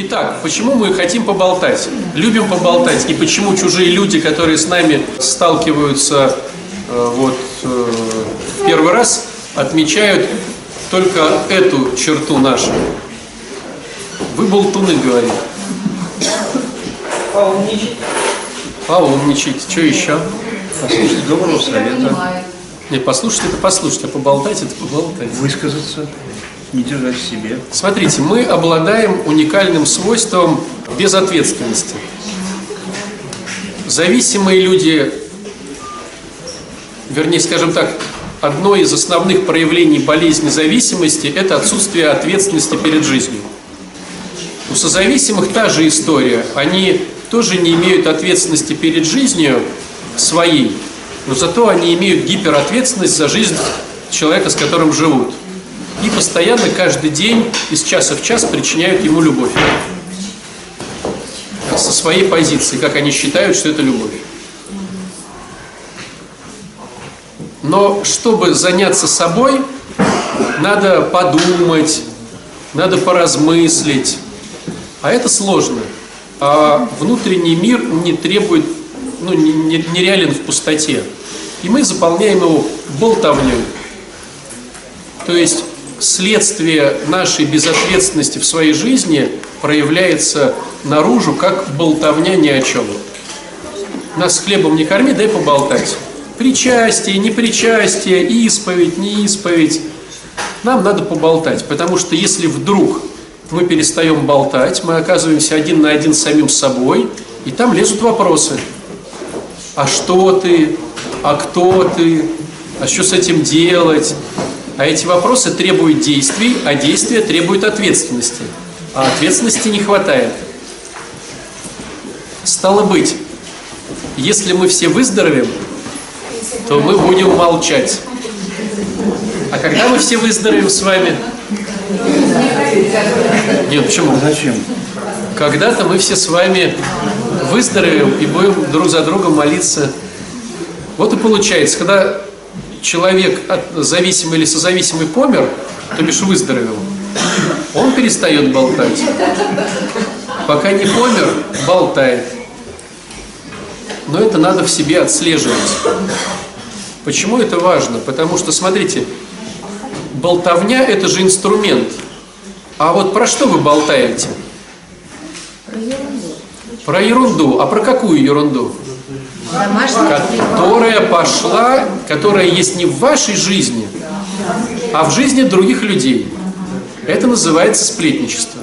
Итак, почему мы хотим поболтать? Любим поболтать. И почему чужие люди, которые с нами сталкиваются э, вот, э, в первый раз, отмечают только эту черту нашу. Вы болтуны, говорит. Поумничать. Поумничать. Что еще? Послушать доброго совета, Не, послушать это послушать, а поболтать это поболтать. высказаться, не держать в себе. Смотрите, мы обладаем уникальным свойством безответственности. Зависимые люди, вернее, скажем так, одно из основных проявлений болезни зависимости – это отсутствие ответственности перед жизнью. У созависимых та же история. Они тоже не имеют ответственности перед жизнью своей, но зато они имеют гиперответственность за жизнь человека, с которым живут. И постоянно, каждый день, из часа в час причиняют ему любовь. Со своей позиции, как они считают, что это любовь. Но чтобы заняться собой, надо подумать, надо поразмыслить. А это сложно. А внутренний мир не требует, ну, не- не- нереален в пустоте. И мы заполняем его болтовней. То есть следствие нашей безответственности в своей жизни проявляется наружу, как болтовня ни о чем. Нас хлебом не корми, дай поболтать. Причастие, непричастие, исповедь, не исповедь. Нам надо поболтать, потому что если вдруг мы перестаем болтать, мы оказываемся один на один с самим собой, и там лезут вопросы. А что ты? А кто ты? А что с этим делать? А эти вопросы требуют действий, а действия требуют ответственности. А ответственности не хватает. Стало быть, если мы все выздоровеем, то мы будем молчать. А когда мы все выздоровеем с вами? Нет, почему? Зачем? Когда-то мы все с вами выздоровеем и будем друг за другом молиться. Вот и получается, когда человек от зависимый или созависимый помер, то бишь выздоровел, он перестает болтать. Пока не помер, болтает. Но это надо в себе отслеживать. Почему это важно? Потому что, смотрите, болтовня – это же инструмент. А вот про что вы болтаете? Про ерунду. А про какую ерунду? Которая пошла, которая есть не в вашей жизни, а в жизни других людей. Это называется сплетничество.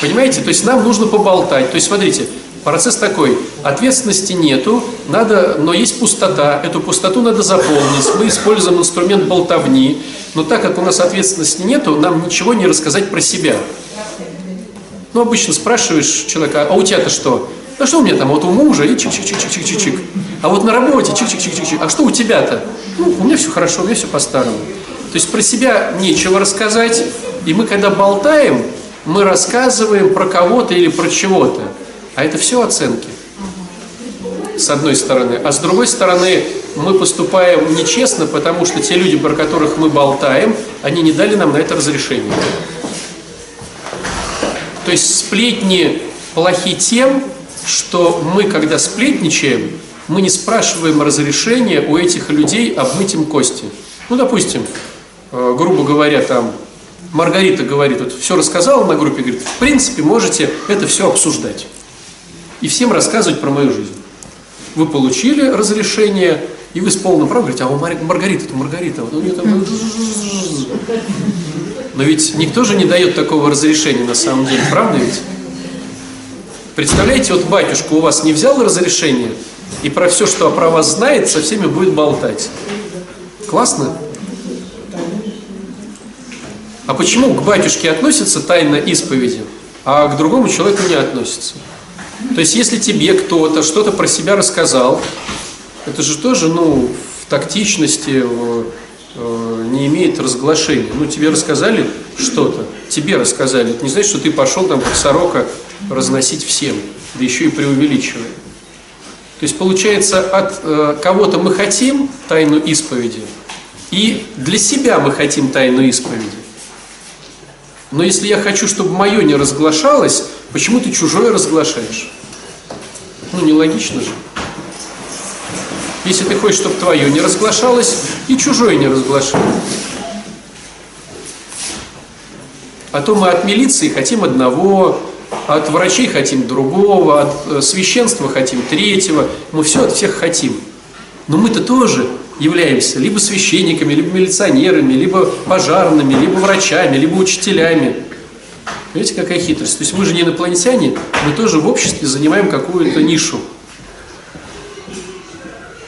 Понимаете? То есть нам нужно поболтать. То есть смотрите, процесс такой. Ответственности нету, надо, но есть пустота. Эту пустоту надо заполнить. Мы используем инструмент болтовни. Но так как у нас ответственности нету, нам ничего не рассказать про себя. Ну, обычно спрашиваешь человека, а у тебя-то что? А что у меня там? Вот у мужа и чик-чик-чик-чик-чик-чик. А вот на работе чик-чик-чик-чик-чик. А что у тебя-то? Ну, у меня все хорошо, у меня все по-старому. То есть про себя нечего рассказать. И мы, когда болтаем, мы рассказываем про кого-то или про чего-то. А это все оценки. С одной стороны. А с другой стороны, мы поступаем нечестно, потому что те люди, про которых мы болтаем, они не дали нам на это разрешение. То есть сплетни плохи тем, что мы, когда сплетничаем, мы не спрашиваем разрешения у этих людей обмыть им кости. Ну, допустим, э, грубо говоря, там Маргарита говорит, вот все рассказала на группе, говорит, в принципе, можете это все обсуждать. И всем рассказывать про мою жизнь. Вы получили разрешение, и вы с полным правом говорите, а у Мар- Маргарита-то Маргарита, вот у нее там... Но ведь никто же не дает такого разрешения на самом деле, правда ведь? Представляете, вот батюшка у вас не взял разрешение, и про все, что про вас знает, со всеми будет болтать. Классно? А почему к батюшке относится тайна исповеди, а к другому человеку не относится? То есть, если тебе кто-то что-то про себя рассказал, это же тоже, ну, в тактичности в, не имеет разглашения. Ну, тебе рассказали что-то, тебе рассказали. Это не значит, что ты пошел там как сорока разносить всем, да еще и преувеличивая. То есть, получается, от э, кого-то мы хотим тайну исповеди, и для себя мы хотим тайну исповеди. Но если я хочу, чтобы мое не разглашалось, почему ты чужое разглашаешь? Ну, нелогично же. Если ты хочешь, чтобы твое не разглашалось, и чужое не разглашай. А то мы от милиции хотим одного, от врачей хотим другого, от э, священства хотим третьего. Мы все от всех хотим. Но мы-то тоже являемся либо священниками, либо милиционерами, либо пожарными, либо врачами, либо учителями. Видите, какая хитрость? То есть мы же не инопланетяне, мы тоже в обществе занимаем какую-то нишу.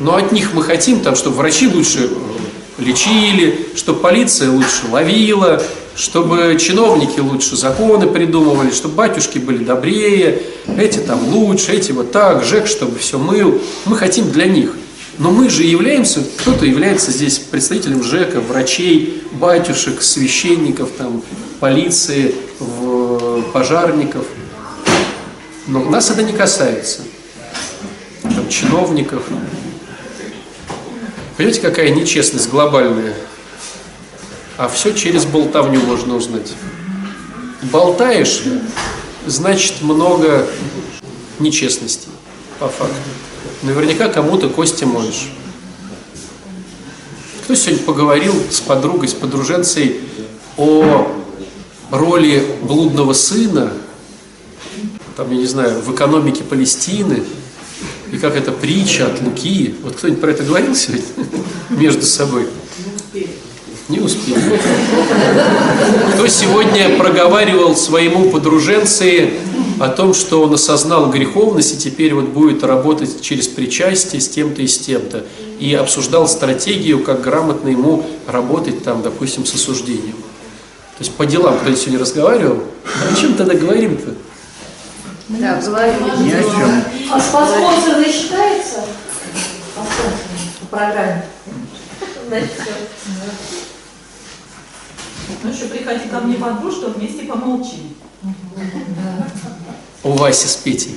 Но от них мы хотим, там, чтобы врачи лучше э, лечили, чтобы полиция лучше ловила, чтобы чиновники лучше законы придумывали, чтобы батюшки были добрее, эти там лучше, эти вот так, ЖЭК, чтобы все мыл. Мы хотим для них. Но мы же являемся, кто-то является здесь представителем ЖЭКа, врачей, батюшек, священников, там, полиции, пожарников. Но нас это не касается. Там, чиновников. Понимаете, какая нечестность глобальная? А все через болтовню можно узнать. Болтаешь, значит много нечестности, по факту. Наверняка кому-то кости моешь. Кто сегодня поговорил с подругой, с подруженцей о роли блудного сына, там, я не знаю, в экономике Палестины, и как это притча от Луки. Вот кто-нибудь про это говорил сегодня между собой? Не успел. Кто сегодня проговаривал своему подруженце о том, что он осознал греховность и теперь вот будет работать через причастие с тем-то и с тем-то. И обсуждал стратегию, как грамотно ему работать там, допустим, с осуждением. То есть по делам кто-нибудь сегодня разговаривал? А о чем тогда говорим-то? Да, говорим. Ни о чем. А спонсор считается? По программе. Значит, все. Ну еще приходи ко мне под что вместе помолчим. У Васи с Петей.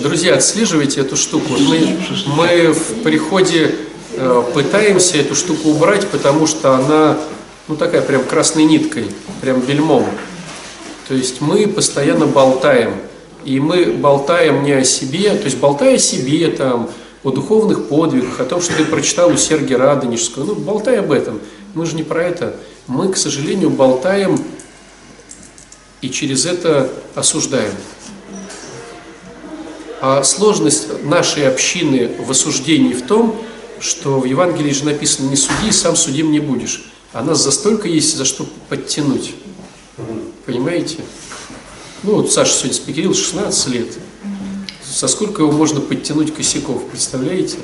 Друзья, отслеживайте эту штуку. Мы, мы в приходе э, пытаемся эту штуку убрать, потому что она, ну такая прям красной ниткой, прям бельмом. То есть мы постоянно болтаем. И мы болтаем не о себе, то есть болтая о себе, там, о духовных подвигах, о том, что ты прочитал у Сергия Радонежского, ну, болтай об этом. Мы же не про это. Мы, к сожалению, болтаем и через это осуждаем. А сложность нашей общины в осуждении в том, что в Евангелии же написано «не суди, сам судим не будешь». А нас за столько есть за что подтянуть. Понимаете? Ну вот Саша сегодня спикерил 16 лет. Со сколько его можно подтянуть косяков, представляете?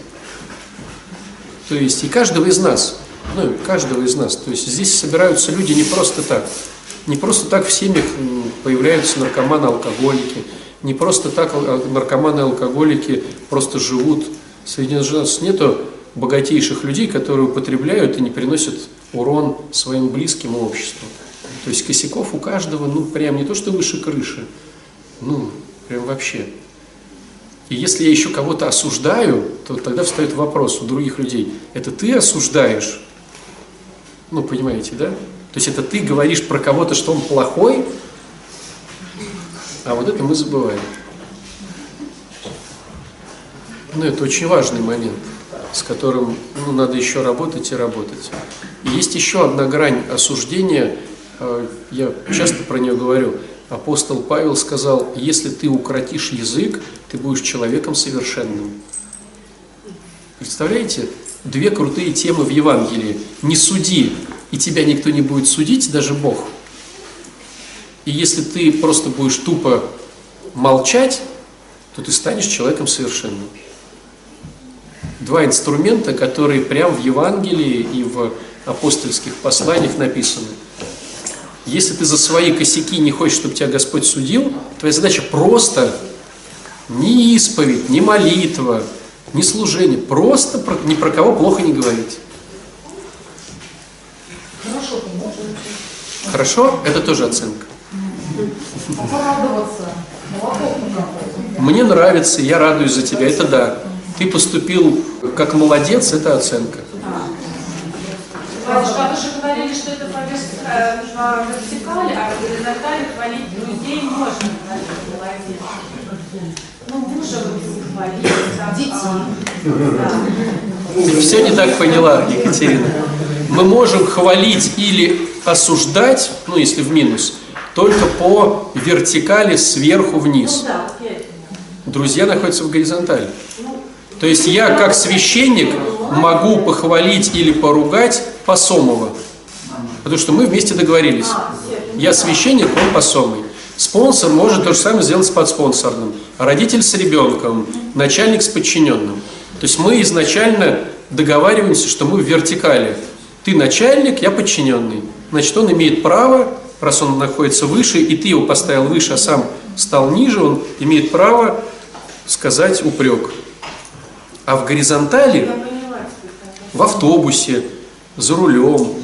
То есть и каждого из нас, ну, каждого из нас. То есть здесь собираются люди не просто так. Не просто так в семьях появляются наркоманы, алкоголики. Не просто так наркоманы и алкоголики просто живут. Среди нас нету богатейших людей, которые употребляют и не приносят урон своим близким обществу. То есть косяков у каждого, ну, прям не то, что выше крыши, ну, прям вообще. И если я еще кого-то осуждаю, то тогда встает вопрос у других людей, это ты осуждаешь? Ну, понимаете, да? То есть это ты говоришь про кого-то, что он плохой, а вот это мы забываем. Ну, это очень важный момент, с которым ну, надо еще работать и работать. И есть еще одна грань осуждения – я часто про нее говорю, апостол Павел сказал, если ты укротишь язык, ты будешь человеком совершенным. Представляете? Две крутые темы в Евангелии. Не суди, и тебя никто не будет судить, даже Бог. И если ты просто будешь тупо молчать, то ты станешь человеком совершенным. Два инструмента, которые прямо в Евангелии и в апостольских посланиях написаны – если ты за свои косяки не хочешь, чтобы тебя Господь судил, твоя задача просто не исповедь, не молитва, не служение, просто про, ни про кого плохо не говорить. Хорошо, Хорошо? Это тоже оценка. А? Мне нравится, я радуюсь за тебя, это да. Ты поступил как молодец, это оценка. Батюшка, вы же говорили, что это э, по вертикали, а по горизонтали хвалить друзей можно, да, молодец. Ну, мужа вы хвалите, там, а, Ты все не так поняла, Екатерина. Мы можем хвалить или осуждать, ну если в минус, только по вертикали сверху вниз. Ну да, Друзья находятся в горизонтали. То есть я, как священник, могу похвалить или поругать посомого. Потому что мы вместе договорились. Я священник, он посомый. Спонсор может то же самое сделать с подспонсорным. Родитель с ребенком, начальник с подчиненным. То есть мы изначально договариваемся, что мы в вертикали. Ты начальник, я подчиненный. Значит, он имеет право, раз он находится выше, и ты его поставил выше, а сам стал ниже, он имеет право сказать упрек. А в горизонтали, в автобусе, за рулем,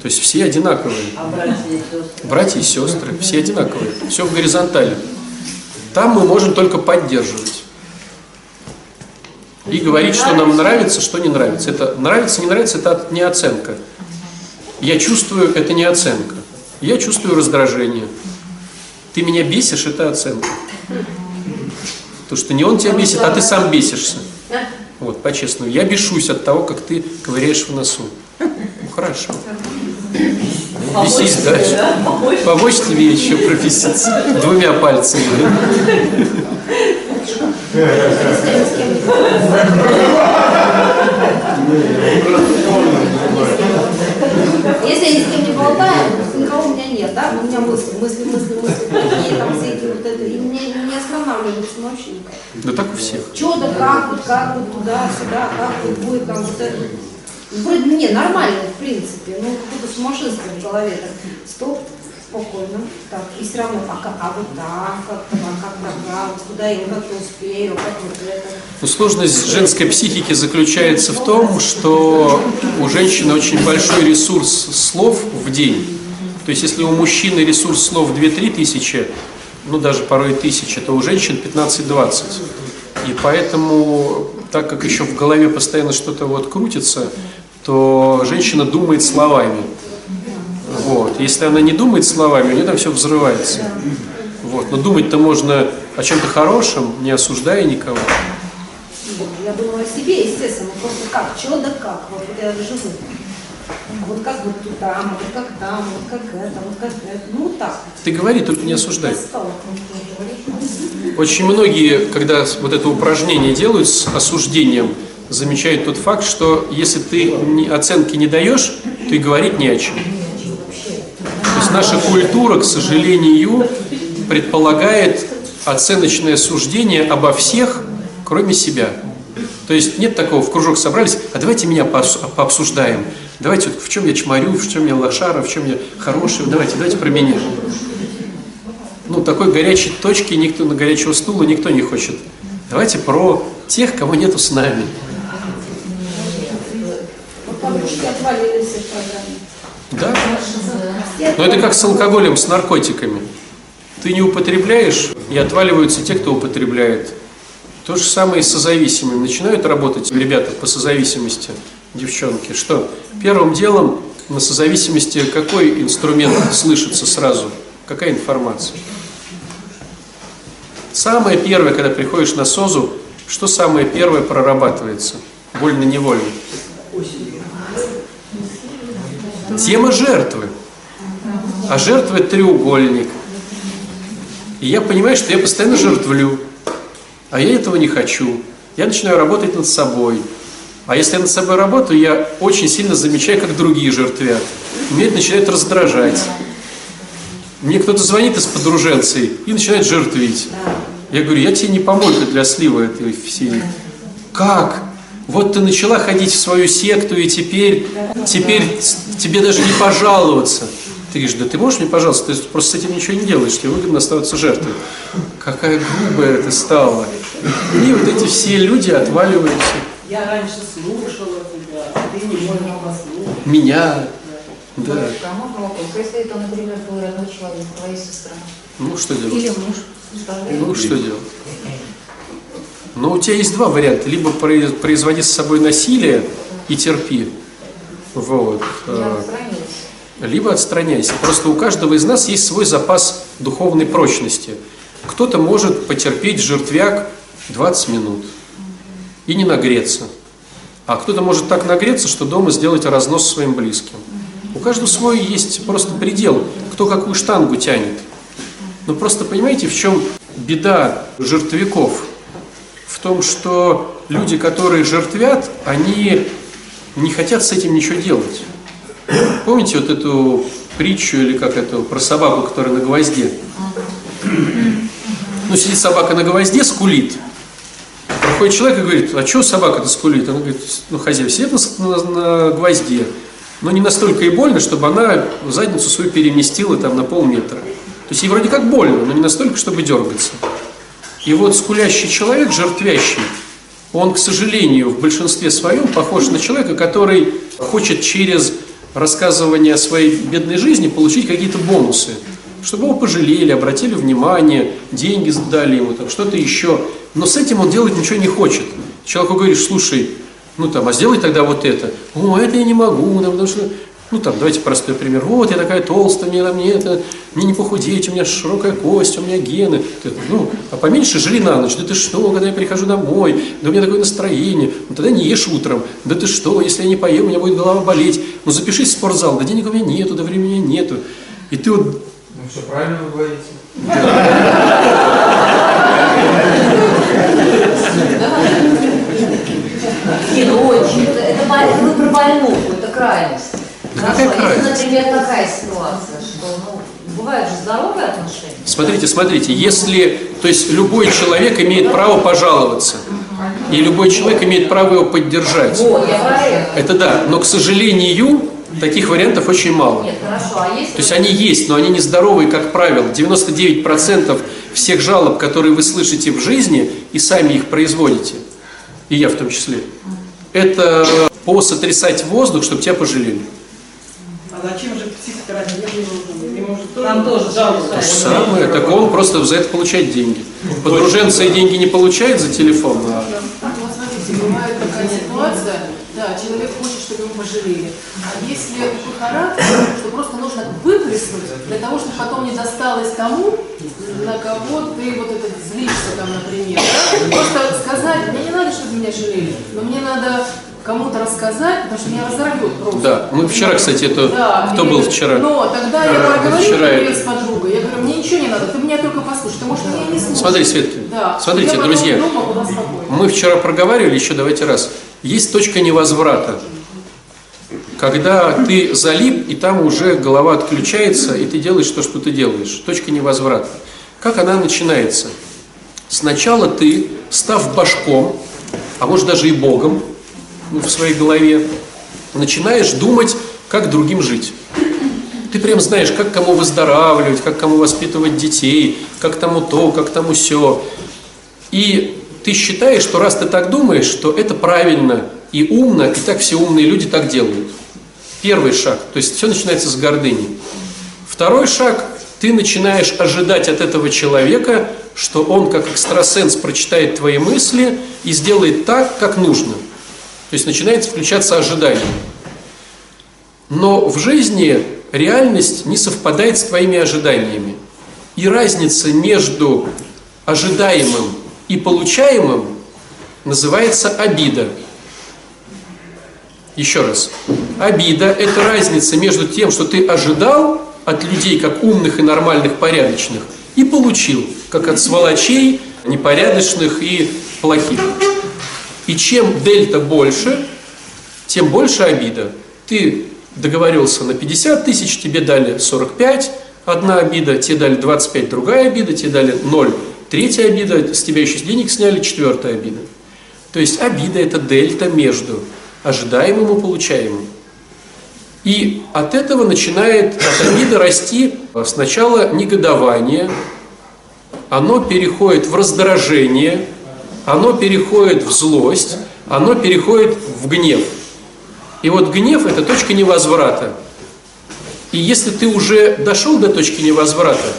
то есть все одинаковые. А братья и сестры? Братья и сестры, все одинаковые. Все в горизонтали. Там мы можем только поддерживать. И говорить, что нам нравится, что не нравится. Это нравится, не нравится, это не оценка. Я чувствую, это не оценка. Я чувствую раздражение. Ты меня бесишь, это оценка. То, что не он тебя бесит, а ты сам бесишься. Вот, по-честному. Я бешусь от того, как ты ковыряешь в носу. Ну, хорошо. Ну, Бесись дальше. Помочь тебе еще професситься двумя пальцами. Если я ни с кем не болтаю, никого у меня нет, да? У меня мысли, мысли, мысли, мысли, какие там все эти вот это, и меня не останавливается вообще никак. Да так у всех. Че да как вот, как вот туда, сюда, как вот будет там вот это. Вроде не, нормально, в принципе, ну какое-то сумасшествие в голове. Так, стоп, спокойно, так, и все равно, а, как, а вот так, как, а как тогда, вот куда я, как я успею, как вот это. Но сложность женской психики заключается в том, что у женщины очень большой ресурс слов в день. То есть если у мужчины ресурс слов 2-3 тысячи, ну даже порой тысяча, то у женщин 15-20. И поэтому, так как еще в голове постоянно что-то вот крутится, то женщина думает словами. Вот. Если она не думает словами, у нее там все взрывается. Вот. Но думать-то можно о чем-то хорошем, не осуждая никого. Вот, Я думаю о себе, естественно, просто как, что да как, вот я живу. А Вот как вот тут там, вот как там, вот как это, вот как это, ну вот так. Ты говори, только не осуждай. Очень многие, когда вот это упражнение делают с осуждением, замечают тот факт, что если ты оценки не даешь, и говорить не о чем. То есть наша культура, к сожалению, предполагает оценочное суждение обо всех, кроме себя. То есть нет такого, в кружок собрались, а давайте меня пообсуждаем. Давайте, вот в чем я чморю, в чем я лошара, в чем я хороший, давайте, давайте про меня. Ну, такой горячей точки, никто на горячего стула никто не хочет. Давайте про тех, кого нету с нами. Да? Но это как с алкоголем, с наркотиками. Ты не употребляешь, и отваливаются те, кто употребляет. То же самое и с созависимыми. Начинают работать ребята по созависимости, девчонки. Что? Первым делом на созависимости какой инструмент слышится сразу? Какая информация? Самое первое, когда приходишь на СОЗу, что самое первое прорабатывается? Вольно-невольно. Тема жертвы. А жертва – это треугольник. И я понимаю, что я постоянно жертвлю. А я этого не хочу. Я начинаю работать над собой. А если я над собой работаю, я очень сильно замечаю, как другие жертвят. Меня это начинает раздражать. Мне кто-то звонит из подруженцей и начинает жертвить. Я говорю, я тебе не помойка для слива этой всей. Как? Вот ты начала ходить в свою секту, и теперь, теперь тебе даже не пожаловаться. Ты говоришь, да ты можешь мне пожалуйста, ты просто с этим ничего не делаешь, тебе выгодно оставаться жертвой. Какая грубая ты стала. И вот эти все люди отваливаются. Я раньше слушала тебя, а ты не можешь послушать. Меня. Да. А вопрос? Если это, например, твой родной человек, твоя сестра Ну что или делать? муж, скажи, Ну что делать? Ну у тебя есть два варианта. Либо произ- производи с собой насилие и терпи. Вот. э, либо отстраняйся. Просто у каждого из нас есть свой запас духовной прочности. Кто-то может потерпеть жертвяк 20 минут и не нагреться. А кто-то может так нагреться, что дома сделать разнос своим близким. У каждого свой есть просто предел, кто какую штангу тянет. Но просто понимаете, в чем беда жертвяков? В том, что люди, которые жертвят, они не хотят с этим ничего делать. Помните вот эту притчу или как это, про собаку, которая на гвозде? Ну, сидит собака на гвозде, скулит. Проходит человек и говорит, а что собака-то скулит? Она говорит, ну, хозяин сидит на, на, на гвозде, но не настолько и больно, чтобы она задницу свою переместила там на полметра. То есть ей вроде как больно, но не настолько, чтобы дергаться. И вот скулящий человек, жертвящий, он, к сожалению, в большинстве своем похож на человека, который хочет через рассказывание о своей бедной жизни получить какие-то бонусы. Чтобы его пожалели, обратили внимание, деньги дали ему, там что-то еще. Но с этим он делать ничего не хочет. Человеку говоришь, слушай, ну там, а сделай тогда вот это. О, это я не могу, да, потому что ну там, давайте простой пример. Вот, я такая толстая, мне, мне, это, мне не похудеть, у меня широкая кость, у меня гены. Ты, ну, а поменьше жри на ночь. Да ты что, когда я прихожу домой, да у меня такое настроение. Ну тогда не ешь утром. Да ты что, если я не поем, у меня будет голова болеть. Ну запишись в спортзал. Да денег у меня нету, да времени нету. И ты вот... Ну все правильно вы говорите. Не, ну очень. Это, это, это вы про больнуху, это крайность. Какая крайность? например, такая ситуация, что ну, бывают же здоровые отношения. Смотрите, смотрите, если, то есть любой человек имеет право пожаловаться, и любой человек имеет право его поддержать. Вот, это. Это да, но, к сожалению, таких вариантов очень мало. Нет, хорошо, а если... То есть они есть, но они нездоровые, как правило. 99% всех жалоб, которые вы слышите в жизни, и сами их производите, и я в том числе, это по сотрясать воздух, чтобы тебя пожалели. А зачем же психотерапевт Там тоже жалуются. То же самое, так он просто за это получает деньги. Подруженца и деньги не получает за телефон, а Вот смотрите, бывает такая ситуация, да, человек хочет, чтобы его пожалели. А если такой характер, что просто нужно выплеснуть для того, чтобы потом не досталось тому, на кого ты вот это злишься там, например. Да? Просто сказать, мне не надо, чтобы меня жалели, но мне надо кому-то рассказать, потому что меня разорвет просто. Да, мы вчера, кстати, это... Да, Кто и- был вчера? Но тогда я Да, проговорила вчера с подругой, я говорю, мне ничего не надо, ты меня только послушай, ты можешь меня не слушать. Смотри, Светки, Да. смотрите, Я друзья, дома мы вчера проговаривали, еще давайте раз. Есть точка невозврата. Когда ты залип, и там уже голова отключается, и ты делаешь то, что ты делаешь. Точка невозврата. Как она начинается? Сначала ты, став башком, а может даже и богом в своей голове, начинаешь думать, как другим жить. Ты прям знаешь, как кому выздоравливать, как кому воспитывать детей, как тому то, как тому все. И ты считаешь, что раз ты так думаешь, что это правильно и умно, и так все умные люди так делают. Первый шаг. То есть все начинается с гордыни. Второй шаг. Ты начинаешь ожидать от этого человека, что он как экстрасенс прочитает твои мысли и сделает так, как нужно. То есть начинается включаться ожидание. Но в жизни реальность не совпадает с твоими ожиданиями. И разница между ожидаемым и получаемым называется обида. Еще раз. Обида – это разница между тем, что ты ожидал от людей как умных и нормальных, порядочных, и получил, как от сволочей, непорядочных и плохих. И чем дельта больше, тем больше обида. Ты договорился на 50 тысяч, тебе дали 45, одна обида, тебе дали 25, другая обида, тебе дали 0, третья обида, с тебя еще денег сняли, четвертая обида. То есть обида – это дельта между ожидаемым и получаемым. И от этого начинает от обиды расти сначала негодование, оно переходит в раздражение, оно переходит в злость, оно переходит в гнев. И вот гнев – это точка невозврата. И если ты уже дошел до точки невозврата,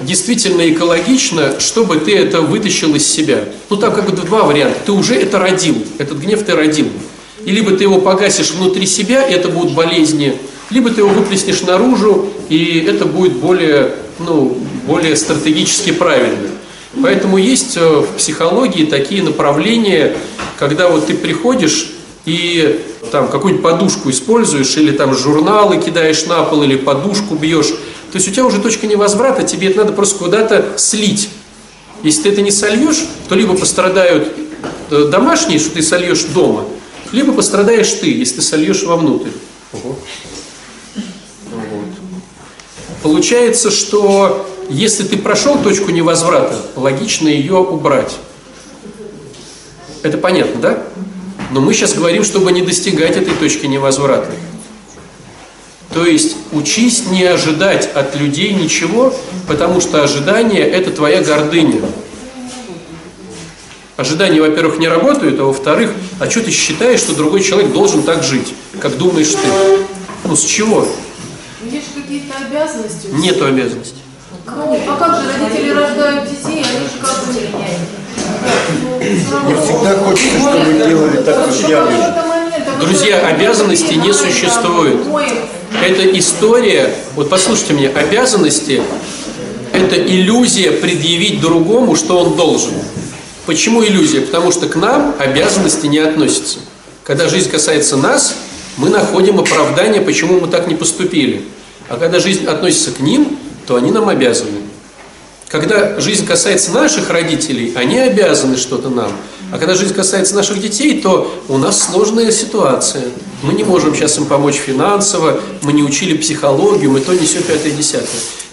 действительно экологично, чтобы ты это вытащил из себя. Ну, там как бы два варианта. Ты уже это родил, этот гнев ты родил. И либо ты его погасишь внутри себя, и это будут болезни, либо ты его выплеснешь наружу, и это будет более, ну, более стратегически правильно. Поэтому есть э, в психологии такие направления, когда вот ты приходишь и там какую-нибудь подушку используешь, или там журналы кидаешь на пол, или подушку бьешь, то есть у тебя уже точка невозврата, тебе это надо просто куда-то слить. Если ты это не сольешь, то либо пострадают э, домашние, что ты сольешь дома, либо пострадаешь ты, если ты сольешь вовнутрь. Получается, что если ты прошел точку невозврата, логично ее убрать. Это понятно, да? Но мы сейчас говорим, чтобы не достигать этой точки невозврата. То есть учись не ожидать от людей ничего, потому что ожидание – это твоя гордыня. Ожидания, во-первых, не работают, а во-вторых, а что ты считаешь, что другой человек должен так жить, как думаешь ты? Ну, с чего? Есть же какие-то обязанности. всех. обязанности. Ну, а как же родители рождают детей, они же как бы... Не всегда хочется, чтобы делали так, как я вижу. Друзья, обязанностей не существует. Это история, вот послушайте меня, обязанности – это иллюзия предъявить другому, что он должен. Почему иллюзия? Потому что к нам обязанности не относятся. Когда жизнь касается нас, мы находим оправдание, почему мы так не поступили. А когда жизнь относится к ним, то они нам обязаны. Когда жизнь касается наших родителей, они обязаны что-то нам. А когда жизнь касается наших детей, то у нас сложная ситуация. Мы не можем сейчас им помочь финансово, мы не учили психологию, мы то не все пятое, десятое.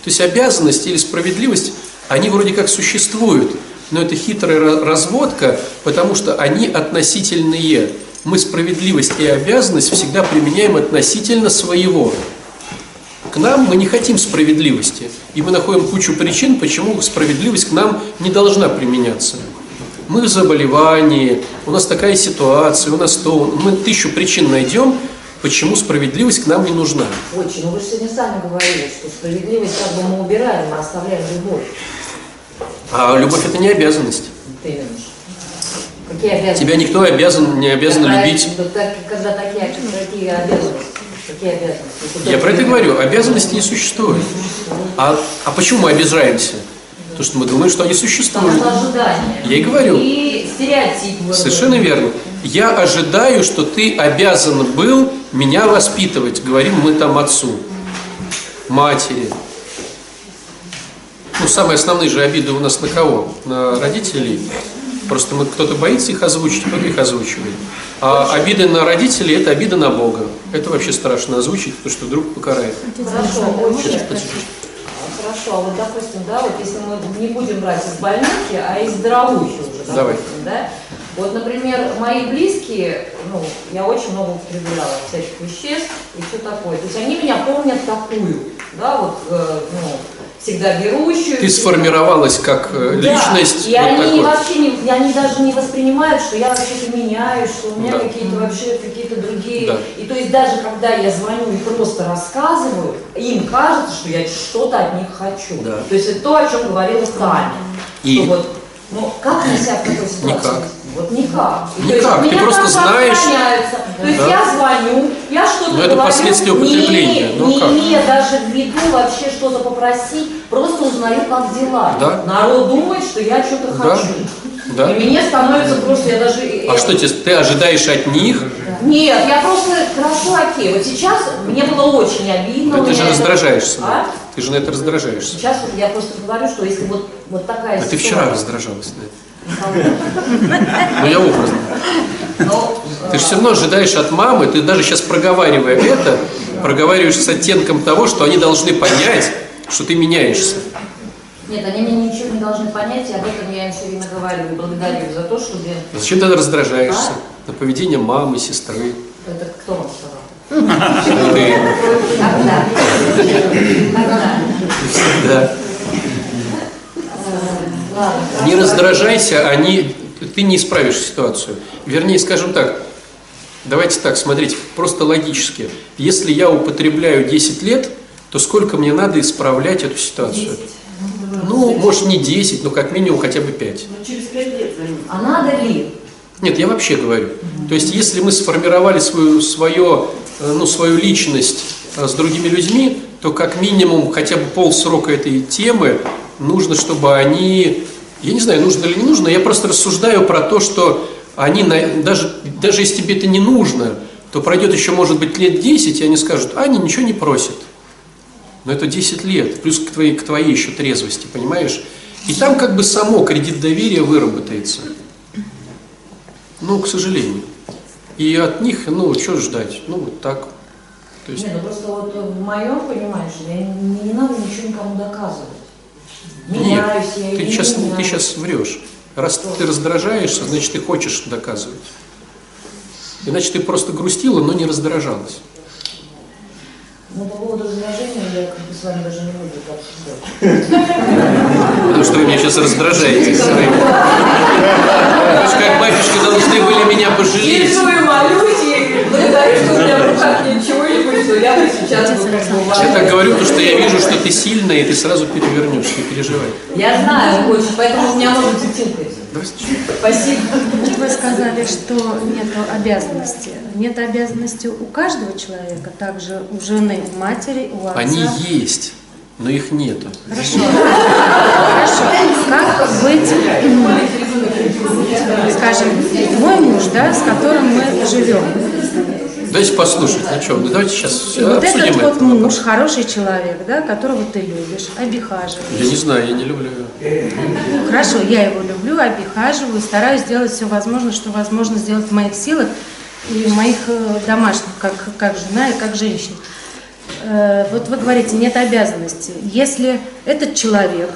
То есть обязанность или справедливость, они вроде как существуют, но это хитрая разводка, потому что они относительные. Мы справедливость и обязанность всегда применяем относительно своего. К нам мы не хотим справедливости, и мы находим кучу причин, почему справедливость к нам не должна применяться. Мы в заболевании, у нас такая ситуация, у нас то, мы тысячу причин найдем, почему справедливость к нам не нужна. Очень. Ну вы же сегодня сами говорили, что справедливость как бы мы убираем, мы оставляем любовь. А любовь это не обязанность. Ты именно. Какие обязанности? Тебя никто обязан, не обязан Когда- любить. вот так- когда такие, обязанности. Какие обязанности? Я про это говорю, обязанностей не существует. А, а почему мы обижаемся? Потому что мы думаем, что они существуют. Я и говорю. И. Совершенно верно. Я ожидаю, что ты обязан был меня воспитывать, говорим мы там отцу, матери. Ну, самые основные же обиды у нас на кого? На родителей. Просто мы кто-то боится их озвучить, кто-то их озвучивает. А обиды на родителей – это обида на Бога. Это вообще страшно озвучить, потому что вдруг покарает. Хорошо, очень. Хорошо, а вот допустим, да, вот если мы не будем брать из больнички, а из здоровухи уже, Давай. допустим, да, вот, например, мои близкие, ну, я очень много употребляла всяких веществ и все такое. То есть они меня помнят такую, да, вот, э, ну, всегда берущую. Ты сформировалась как э, Да, личность. и вот они такой. вообще не, они даже не воспринимают, что я вообще-то меняюсь, что у меня Да. какие-то вообще какие-то другие. Да. И то есть даже когда я звоню и просто рассказываю, им кажется, что я что-то от них хочу. Да. То есть это то, о чем говорила Таня. И? Что вот, ну, как себя в такой ситуации? Никак. Вот никак. И то Никак, есть ты меня просто знаешь-. То есть Да. я звоню, я что-то Но это говорю, последствия не употребления. имея- Ну не как? имея даже в виду вообще что-то попросить, просто узнаю, как дела. Да. Народ думает, что я что-то Да. хочу. Да. И мне становится просто, я даже... А что тебе, ты ожидаешь от них? Нет, я просто, хорошо, окей. Вот сейчас мне было очень обидно. Да ты же это- раздражаешься. А? Ты же на это раздражаешься. Сейчас вот я просто говорю, что если вот, вот такая А ты ситуация... вчера раздражалась на это. Ну я образно. Ну, Ты же все равно ожидаешь от мамы, ты даже сейчас проговаривая это, проговариваешь с оттенком того, что они должны понять, что ты меняешься. Нет, они мне ничего не должны понять, и об этом я им все время говорю. Благодарю за то, что блин, Зачем ты раздражаешься на поведение мамы, сестры? это кто вам сказал? Ты Когда? Когда? всегда. Не раздражайся, они, ты не исправишь ситуацию. Вернее, скажем так, давайте так, смотрите, просто логически. Если я употребляю 10 лет, то сколько мне надо исправлять эту ситуацию? Ну, может не 10, но как минимум хотя бы 5. Ну, через пять лет заметь. А надо ли? Нет, я вообще говорю. То есть, если мы сформировали свою, свое, э, ну, свою личность э, с другими людьми, то как минимум хотя бы полсрока этой темы нужно, чтобы они, я не знаю, нужно или не нужно, я просто рассуждаю про то, что они, даже, даже если тебе это не нужно, то пройдет еще, может быть, лет 10, и они скажут, а они ничего не просят. Но это 10 лет, плюс к твоей, к твоей еще трезвости, понимаешь? И там как бы само кредит доверия выработается. Ну, к сожалению. И от них, ну, что ждать? Ну, вот так. То есть, Не, ну просто вот в моем понимании, не, не надо ничего никому доказывать. Меняюсь я нет, ты или сейчас, не ты сейчас врешь. Раз ты раздражаешься, значит, ты хочешь доказывать. Иначе ты просто грустила, но не раздражалась. Ну, по поводу раздражения я как бы с вами даже не буду обсуждать. Потому что вы меня сейчас раздражаете своим. Вы же как батюшка должны были меня пожалеть. Иду и молюсь, и благодарю, что у меня в руках ничего не что я бы сейчас Я так говорю, потому что я вижу, что ты сильная, и ты сразу перевернешь, не переживай. Я знаю очень, поэтому у меня может быть тилкать. Спасибо. Вы сказали, что нет обязанности. Нет обязанности у каждого человека, также у жены, у матери, у отца. Они есть, но их нету. Хорошо. Хорошо. Как быть, скажем, мой муж, да, с которым мы живем. Давайте послушать, ну что, ну давайте сейчас И вот обсудим этот это. вот муж, хороший человек, да, которого ты любишь, обихаживаешь. Я не знаю, я не люблю ее. Ну, хорошо, я его люблю, обихаживаю, стараюсь сделать все возможное, что возможно сделать в моих силах и моих э, домашних, как, как жена и как женщина. Э, вот вы говорите, нет обязанности. Если этот человек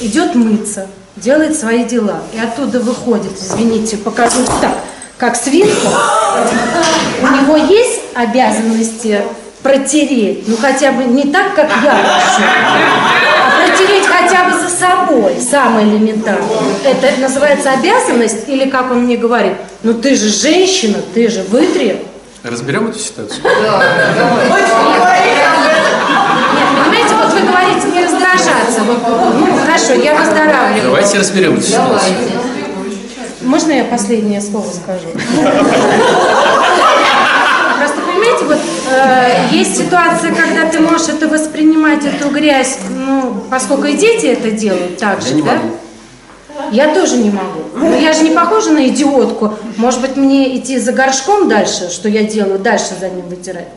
идет мыться, делает свои дела, и оттуда выходит, извините, покажу так, как свинка, у него есть обязанности протереть, ну хотя бы не так, как я прошу, а протереть хотя бы за собой, самое элементарное. Это называется обязанность, или как он мне говорит, ну ты же женщина, ты же вытри. Разберем эту ситуацию? Нет, понимаете, вот вы говорите не раздражаться. Вот, ну хорошо, я выздоравливаю. Давайте разберем эту ситуацию. Можно я последнее слово скажу? Просто понимаете, вот э, есть ситуация, когда ты можешь это воспринимать, эту грязь, ну, поскольку и дети это делают так же, Я не да? могу. Я тоже не могу. Но я же не похожа на идиотку. Может быть, мне идти за горшком дальше, что я делаю, дальше за ним вытирать?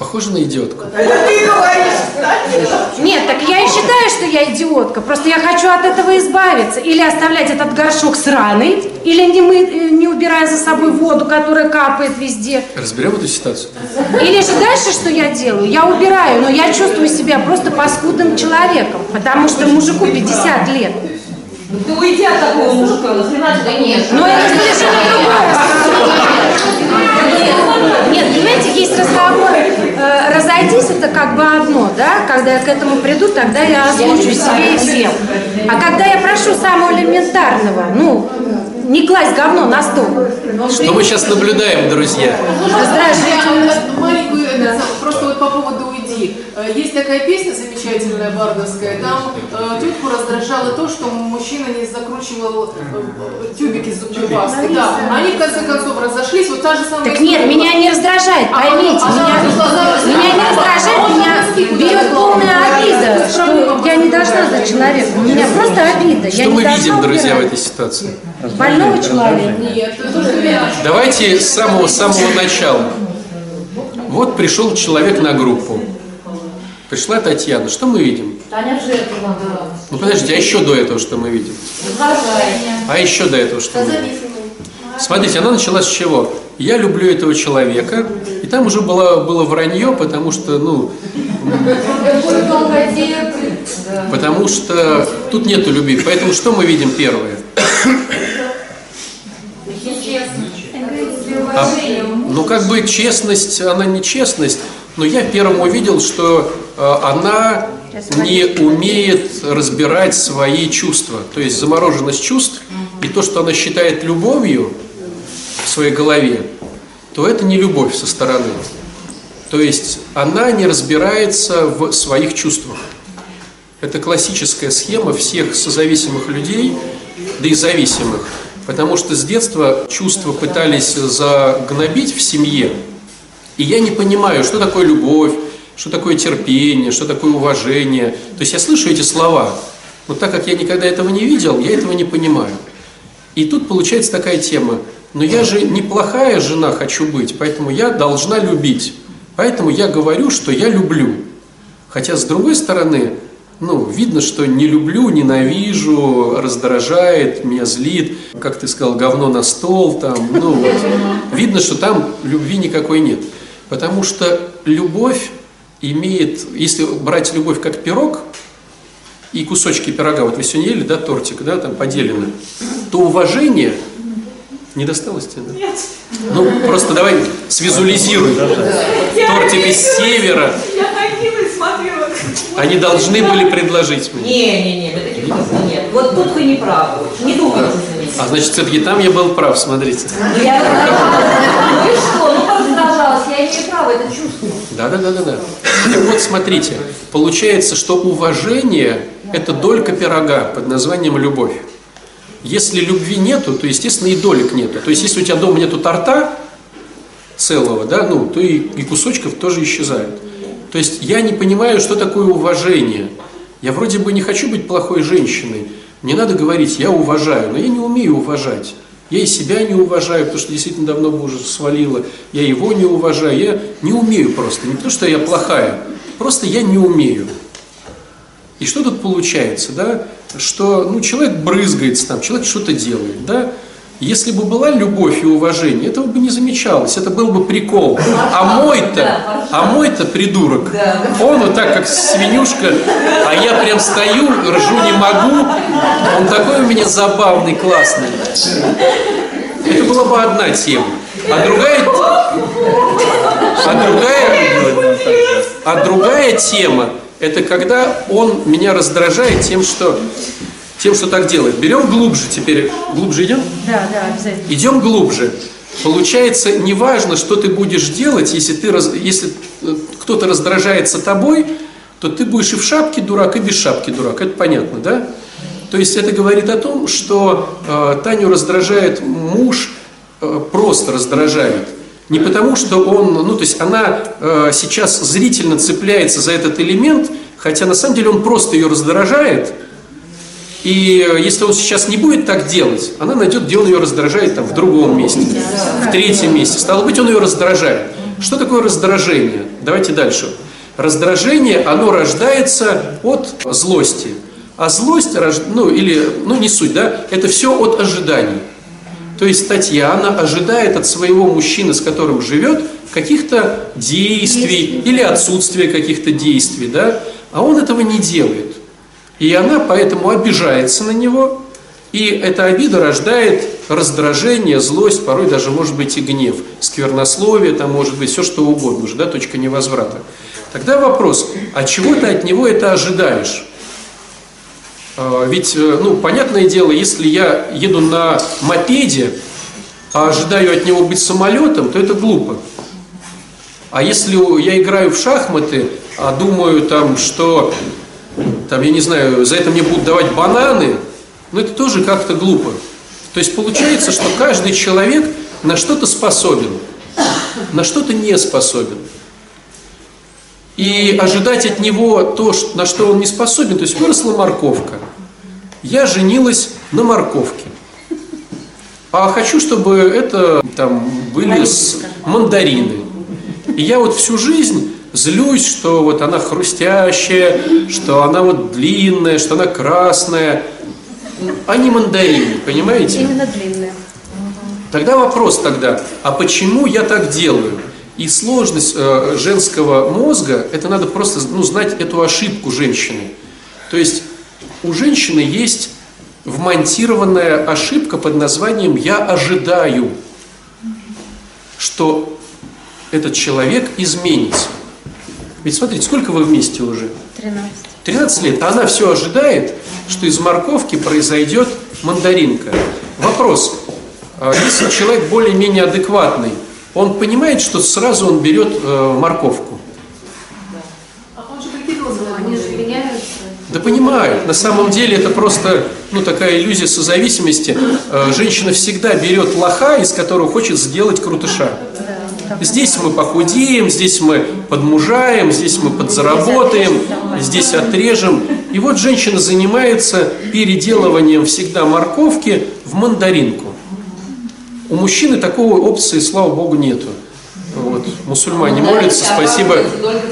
Похоже на идиотку. Нет, так я и считаю, что я идиотка. Просто я хочу от этого избавиться. Или оставлять этот горшок сраный, или не, мы, э, не убирая за собой воду, которая капает везде. Разберем эту ситуацию? Или же дальше, что я делаю? Я убираю, но я чувствую себя просто паскудным человеком, потому что мужику 50 лет. Ты уйди от такого мужика, нахрена ты такого мужика? Но это совершенно другое. Нет, понимаете, есть разговор, э, разойдись, это как бы одно, да? Когда я к этому приду, тогда я озвучу себе и всем. А когда я прошу самого элементарного, ну, не класть говно на стол. Что мы сейчас наблюдаем, друзья? Здравствуйте. Просто вот по поводу «Уйди». Э, Есть такая песня замечательная, бардовская, там э, тетку раздражало то, что мужчина не закручивал э, тюбики зубной пасты. Да, они в конце концов разошлись, вот та же самая Так нет, меня не раздражает, А поймите, а меня, глаза меня не раздражает, меня берет полная обида, что я не должна за человека, у меня просто обида, Что мы видим, друзья, в этой ситуации? Больного человека. Нет, Давайте с самого самого начала. Вот пришел человек на группу. Пришла Татьяна. Что мы видим? Таня жертва. Ну подождите, а еще до этого что мы видим? А еще до этого что мы видим? Смотрите, она начала с чего? Я люблю этого человека, и там уже было, было вранье, потому что, ну, потому что тут нету любви. Поэтому что мы видим первое? А, ну, как бы честность, она не честность, но я первым увидел, что э, она не умеет разбирать свои чувства. То есть замороженность чувств и то, что она считает любовью в своей голове, то это не любовь со стороны. То есть она не разбирается в своих чувствах. Это классическая схема всех созависимых людей, да и зависимых. Потому что с детства чувства пытались загнобить в семье И я не понимаю, что такое любовь, что такое терпение, что такое уважение. То есть я слышу эти слова, но так как я никогда этого не видел, я этого не понимаю. И тут получается такая тема. Но я же неплохая жена хочу быть, поэтому я должна любить. Поэтому я говорю, что я люблю. Хотя с другой стороны, ну, видно, что не люблю, ненавижу, раздражает, меня злит, как ты сказал, говно на стол, там, ну, вот. видно, что там любви никакой нет. Потому что любовь имеет, если брать любовь как пирог, и кусочки пирога, вот вы сегодня ели, да, тортик, да, там поделены, то уважение не досталось тебе, да? Нет. Ну, просто давай свизуализируй. Тортик из севера. Я ходила и смотрела. Они должны были предложить мне. Не-не-не, вы таких просто нет. Вот тут вы не правы. Не думайте за меня. А значит, все-таки там я был прав, смотрите. Ну я Ну и что? Ну продолжалось, я имею право это чувствую. Да, да, да, да, да. Так вот, смотрите, получается, что уважение – это долька пирога под названием любовь. Если любви нету, то, естественно, и долек нету. То есть, если у тебя дома нету торта целого, да, ну, то и, и кусочков тоже исчезают. То есть, я не понимаю, что такое уважение. Я вроде бы не хочу быть плохой женщиной. Мне надо говорить, я уважаю, но я не умею уважать. Я и себя не уважаю, потому что действительно давно бы уже свалила. Я его не уважаю. Я не умею просто. Не то, что я плохая. Просто я не умею. И что тут получается, да? Что ну, человек брызгается там, человек что-то делает, да? Если бы была любовь и уважение, этого бы не замечалось, это был бы прикол. А мой-то, а мой-то придурок, он вот так, как свинюшка, а я прям стою, ржу не могу, он такой у меня забавный, классный. Это была бы одна тема. А другая, а другая, а другая тема, это когда он меня раздражает тем, что тем, что так делает. Берем глубже теперь. Глубже идем? Да, да, обязательно. Идем глубже. Получается, неважно, что ты будешь делать, если, ты, если э, кто-то раздражается тобой, то ты будешь и в шапке дурак, и без шапки дурак. Это понятно, да? То есть это говорит о том, что э, Таню раздражает муж, э, просто раздражает. Не потому, что он, ну то есть она э, сейчас зрительно цепляется за этот элемент, хотя на самом деле он просто ее раздражает, и э, если он сейчас не будет так делать, она найдет, где он ее раздражает, там, в другом месте, в третьем месте. Стало быть, он ее раздражает. Что такое раздражение? Давайте дальше. Раздражение, оно рождается от злости. А злость, ну или, ну не суть, да, это все от ожиданий. То есть Татьяна ожидает от своего мужчины, с которым живет, каких-то действий или отсутствия каких-то действий, да, а он этого не делает. И она поэтому обижается на него, и эта обида рождает раздражение, злость, порой даже может быть и гнев, сквернословие, там может быть все что угодно уже, да, точка невозврата. Тогда вопрос, а чего ты от него это ожидаешь? А, Ведь, э, ну, понятное дело, если я еду на мопеде, а ожидаю от него быть самолетом, то это глупо. А если я играю в шахматы, а думаю там, что, там, я не знаю, за это мне будут давать бананы, ну это тоже как-то глупо. То есть получается, что каждый человек на что-то способен, на что-то не способен. И ожидать от него то, на что он не способен, то есть выросла морковка. Я женилась на морковке. А хочу, чтобы это там были мандарины. И я вот всю жизнь злюсь, что вот она хрустящая, что она вот длинная, что она красная, а не мандарины, понимаете? Именно длинная. Тогда вопрос тогда, а почему я так делаю? И сложность э, женского мозга, это надо просто ну, знать эту ошибку женщины. То есть у женщины есть вмонтированная ошибка под названием «я ожидаю», что этот человек изменится. Ведь смотрите, сколько вы вместе уже? 13. 13 лет, а она все ожидает, что из морковки произойдет мандаринка. Вопрос, а если человек более-менее адекватный, он понимает, что сразу он берет э, морковку? А он же прикидывался, Они же меняются. Да понимаю, на самом деле это просто ну, такая иллюзия созависимости. Э, женщина всегда берет лоха, из которого хочет сделать крутыша. Здесь мы похудеем, здесь мы подмужаем, здесь мы подзаработаем, здесь отрежем. И вот женщина занимается переделыванием всегда морковки в мандаринку. У мужчины такой опции, слава богу, нету. Вот. Мусульмане молятся, спасибо.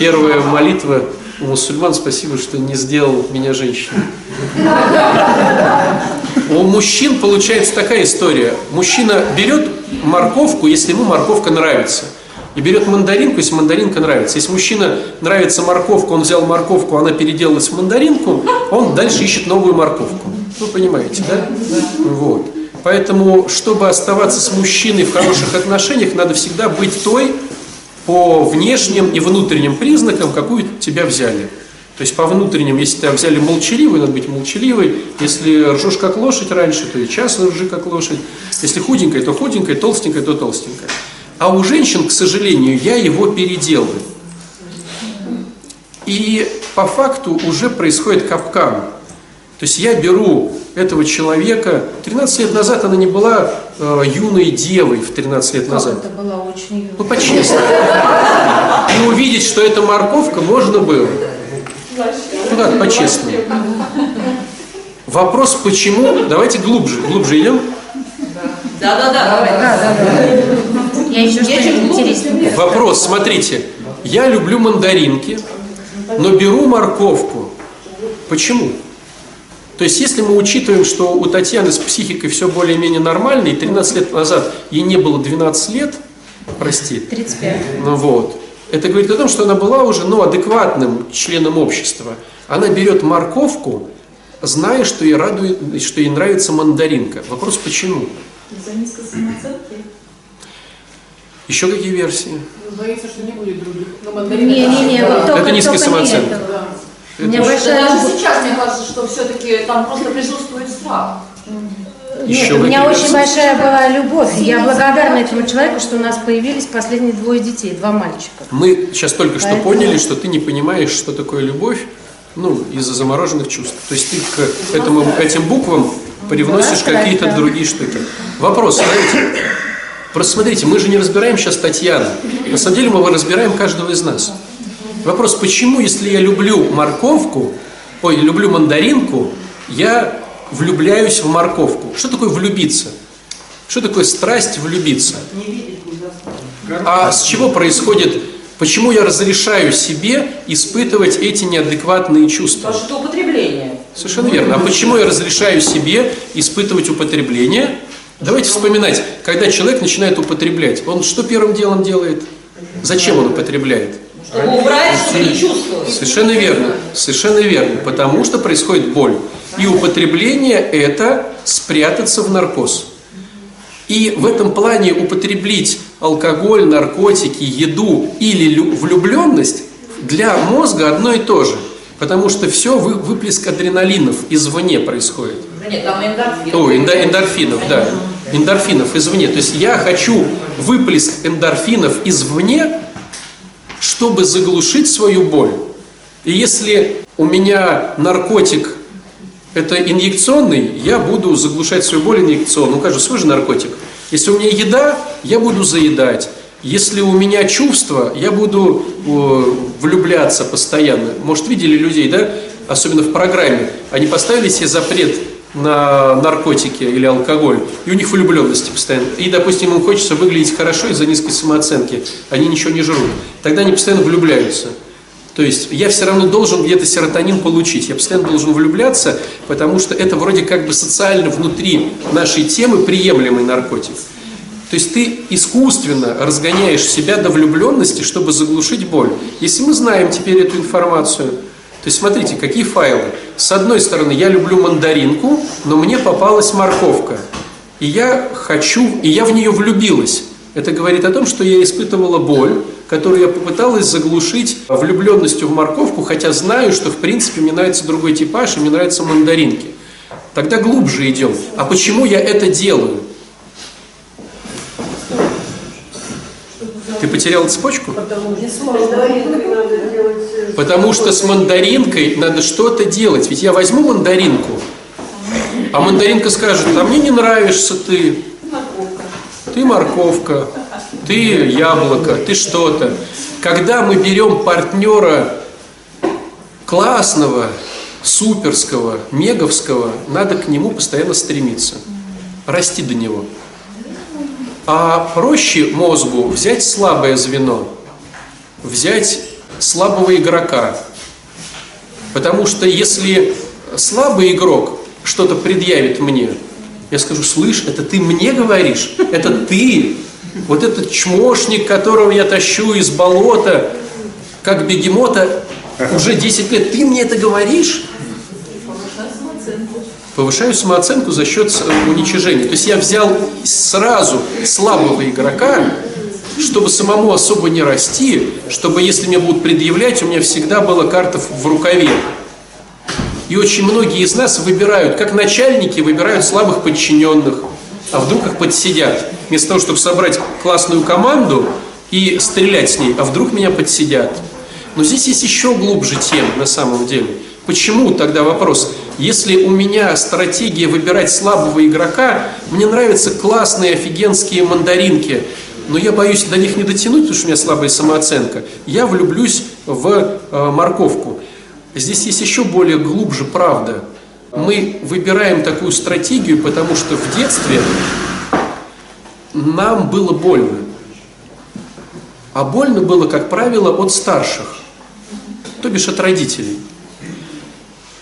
Первая молитва у мусульман, спасибо, что не сделал меня женщиной. У мужчин получается такая история. Мужчина берет морковку, если ему морковка нравится. И берет мандаринку, если мандаринка нравится. Если мужчина нравится морковка, он взял морковку, она переделалась в мандаринку, он дальше ищет новую морковку. Вы понимаете, да? Вот. Поэтому, чтобы оставаться с мужчиной в хороших отношениях, надо всегда быть той по внешним и внутренним признакам, какую тебя взяли. То есть по внутренним, если тебя взяли молчаливый, надо быть молчаливой. Если ржешь как лошадь раньше, то и час ржи как лошадь. Если худенькая, то худенькая, толстенькая, то толстенькая. А у женщин, к сожалению, я его переделываю. И по факту уже происходит капкан. То есть я беру этого человека, 13 лет назад она не была э, юной девой в 13 лет назад. Это была очень юная. Ну, по-честному. И увидеть, что это морковка, можно было. Ну как, по-честному. Вопрос, почему, давайте глубже, глубже идем. Да-да-да, давай. Да, да, да. Я еще что-нибудь интереснее. Вопрос, смотрите, я люблю мандаринки, но беру морковку. Почему? То есть, если мы учитываем, что у Татьяны с психикой все более-менее нормально, и 13 лет назад ей не было 12 лет, прости, 35. ну вот, это говорит о том, что она была уже ну, адекватным членом общества. Она берет морковку, зная, что ей, радует, что ей нравится мандаринка. Вопрос, почему? Из-за низкой самооценки. Еще какие версии? Боится, что не будет других. Не-не-не, вот только, Это низкая не самооценка. этого. Да. У меня Это- большая Даже сейчас мне кажется, что все-таки там просто присутствует страх. Нет, Еще у меня очень большая была любовь. Я благодарна этому человеку, что у нас появились последние двое детей, два мальчика. Мы сейчас только что Поэтому- поняли, что ты не понимаешь, что такое любовь, ну, из-за замороженных чувств. То есть ты к этому, этим буквам привносишь Да, какие-то да. другие штуки. Вопрос, смотрите. Просто смотрите, мы же не разбираем сейчас Татьяну. На самом деле мы разбираем каждого из нас. Вопрос, почему, если я люблю морковку, ой, люблю мандаринку, я влюбляюсь в морковку? Что такое влюбиться? Что такое страсть влюбиться? А с чего происходит, почему я разрешаю себе испытывать эти неадекватные чувства? Потому что употребление. Совершенно верно. А почему я разрешаю себе испытывать употребление? Давайте вспоминать, когда человек начинает употреблять, он что первым делом делает? Зачем он употребляет? Чтобы убрать, чтобы не чувствовать. Совершенно верно, совершенно верно, потому что происходит боль. И употребление – это спрятаться в наркоз. И в этом плане употребить алкоголь, наркотики, еду или лю- влюбленность для мозга одно и то же. Потому что все вы- выплеск адреналинов извне происходит. Нет, там эндорфин. О, эндо- эндорфинов, да. Эндорфинов извне. То есть я хочу выплеск эндорфинов извне, чтобы заглушить свою боль. И если у меня наркотик это инъекционный, я буду заглушать свою боль инъекционно. Ну, кажется, свой же наркотик. Если у меня еда, я буду заедать. Если у меня чувства, я буду э, влюбляться постоянно. Может, видели людей, да? Особенно в программе. Они поставили себе запрет на наркотики или алкоголь, и у них влюбленности постоянно. И, допустим, им хочется выглядеть хорошо из-за низкой самооценки. Они ничего не жрут. Тогда они постоянно влюбляются. То есть я все равно должен где-то серотонин получить. Я постоянно должен влюбляться, потому что это вроде как бы социально внутри нашей темы приемлемый наркотик. То есть ты искусственно разгоняешь себя до влюбленности, чтобы заглушить боль. Если мы знаем теперь эту информацию, то есть смотрите, какие файлы. С одной стороны, я люблю мандаринку, но мне попалась морковка. И я хочу, и я в нее влюбилась. Это говорит о том, что я испытывала боль, которую я попыталась заглушить влюбленностью в морковку, хотя знаю, что в принципе мне нравится другой типаж, и мне нравятся мандаринки. Тогда глубже идем. А почему я это делаю? Ты потерял цепочку? Потому что с мандаринкой надо что-то делать. Ведь я возьму мандаринку, а мандаринка скажет, а мне не нравишься ты. Ты морковка. ты яблоко, ты что-то. Когда мы берем партнера классного, суперского, меговского, надо к нему постоянно стремиться, расти до него. А проще мозгу взять слабое звено, взять слабого игрока. Потому что если слабый игрок что-то предъявит мне, я скажу, слышь, это ты мне говоришь? Это ты? Вот этот чмошник, которого я тащу из болота, как бегемота, уже 10 лет, ты мне это говоришь? Повышаю самооценку за счет уничижения. То есть я взял сразу слабого игрока, чтобы самому особо не расти, чтобы если мне будут предъявлять, у меня всегда была карта в рукаве. И очень многие из нас выбирают, как начальники выбирают слабых подчиненных, а вдруг их подсидят. Вместо того, чтобы собрать классную команду и стрелять с ней, а вдруг меня подсидят. Но здесь есть еще глубже тема на самом деле. Почему тогда вопрос? Если у меня стратегия выбирать слабого игрока, мне нравятся классные офигенские мандаринки, но я боюсь до них не дотянуть, потому что у меня слабая самооценка, я влюблюсь в э, морковку. Здесь есть еще более глубже правда. Мы выбираем такую стратегию, потому что в детстве нам было больно. А больно было, как правило, от старших, то бишь от родителей.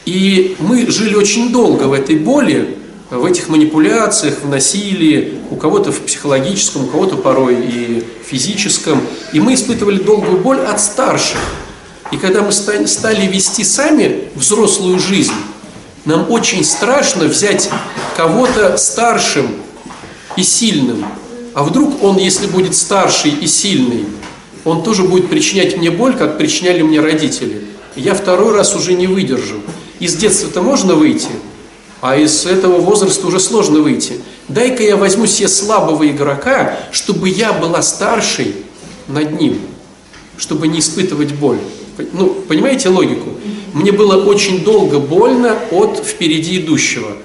И мы жили очень долго в этой боли, в этих манипуляциях, в насилии, у кого-то в психологическом, у кого-то порой и физическом. И мы испытывали долгую боль от старших. И когда мы стали вести сами взрослую жизнь, нам очень страшно взять кого-то старшим и сильным. А вдруг он, если будет старший и сильный, он тоже будет причинять мне боль, как причиняли мне родители. Я второй раз уже не выдержу. Из детства-то можно выйти, а из этого возраста уже сложно выйти. Дай-ка я возьму себе слабого игрока, чтобы я была старшей над ним, чтобы не испытывать боль. Ну, понимаете логику? Мне было очень долго больно от впереди идущего.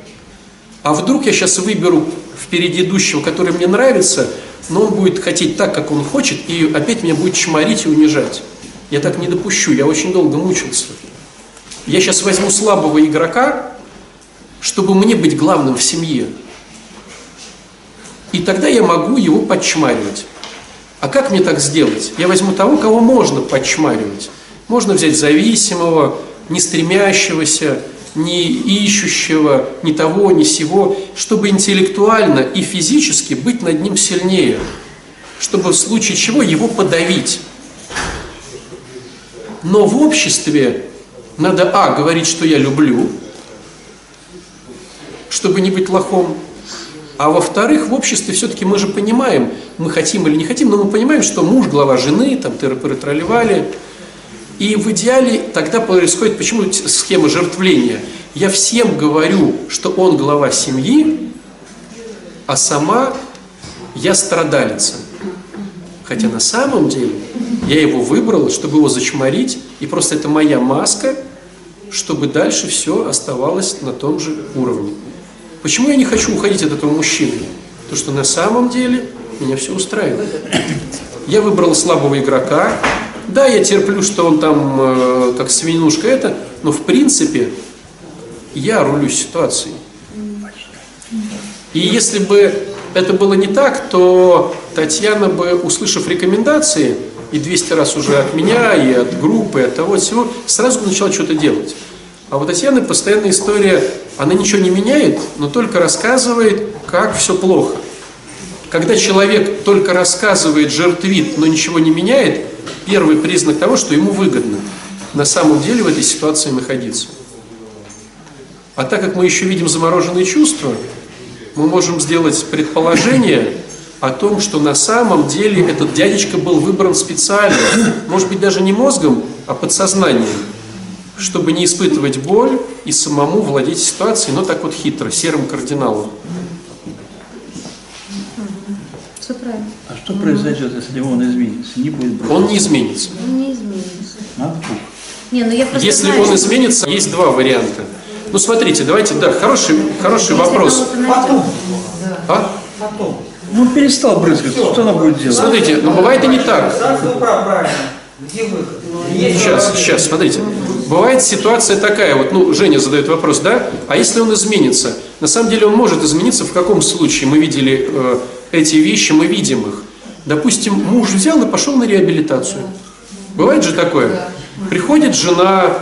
А вдруг я сейчас выберу впереди идущего, который мне нравится, но он будет хотеть так, как он хочет, и опять меня будет чморить и унижать. Я так не допущу, я очень долго мучился. Я сейчас возьму слабого игрока, чтобы мне быть главным в семье. И тогда я могу его подчмаривать. А как мне так сделать? Я возьму того, кого можно подчмаривать. Можно взять зависимого, не стремящегося, не ищущего, ни того, ни сего, чтобы интеллектуально и физически быть над ним сильнее, чтобы в случае чего его подавить. Но в обществе надо, а, говорить, что я люблю, чтобы не быть лохом, а во-вторых, в обществе все-таки мы же понимаем, мы хотим или не хотим, но мы понимаем, что муж, глава жены, там, тыры-пыры тролливали, и в идеале тогда происходит, почему схема жертвления? Я всем говорю, что он глава семьи, а сама я страдалица. Хотя на самом деле я его выбрала, чтобы его зачморить, и просто это моя маска, чтобы дальше все оставалось на том же уровне. Почему я не хочу уходить от этого мужчины? Потому что на самом деле меня все устраивает. Я выбрал слабого игрока, да, я терплю, что он там э, как свинушка это, но в принципе я рулю ситуацией. И если бы это было не так, то Татьяна бы, услышав рекомендации, и 200 раз уже от меня, и от группы, и от того всего, сразу начала что-то делать. А у Татьяны постоянная история, она ничего не меняет, но только рассказывает, как все плохо. Когда человек только рассказывает, жертвит, но ничего не меняет, первый признак того, что ему выгодно на самом деле в этой ситуации находиться. А так как мы еще видим замороженные чувства, мы можем сделать предположение о том, что на самом деле этот дядечка был выбран специально, может быть даже не мозгом, а подсознанием, чтобы не испытывать боль и самому владеть ситуацией, но так вот хитро, серым кардиналом. Все правильно. А что произойдет, если он изменится? Не будет бросаться? Он не изменится. Он не изменится. А? Не, ну я Если знаю, он что- изменится, есть два варианта. Ну смотрите, давайте, да, хороший, хороший Если вопрос. найдет. А? Потом. Ну, перестал брызгать, что она будет делать? Смотрите, но бывает и не так. Где выход? Есть Сейчас, сейчас, смотрите. Бывает ситуация такая, вот, ну, Женя задает вопрос, да, а если он изменится? На самом деле он может измениться в каком случае? Мы видели э, эти вещи, мы видим их. Допустим, муж взял и пошел на реабилитацию. Бывает же такое? Приходит жена,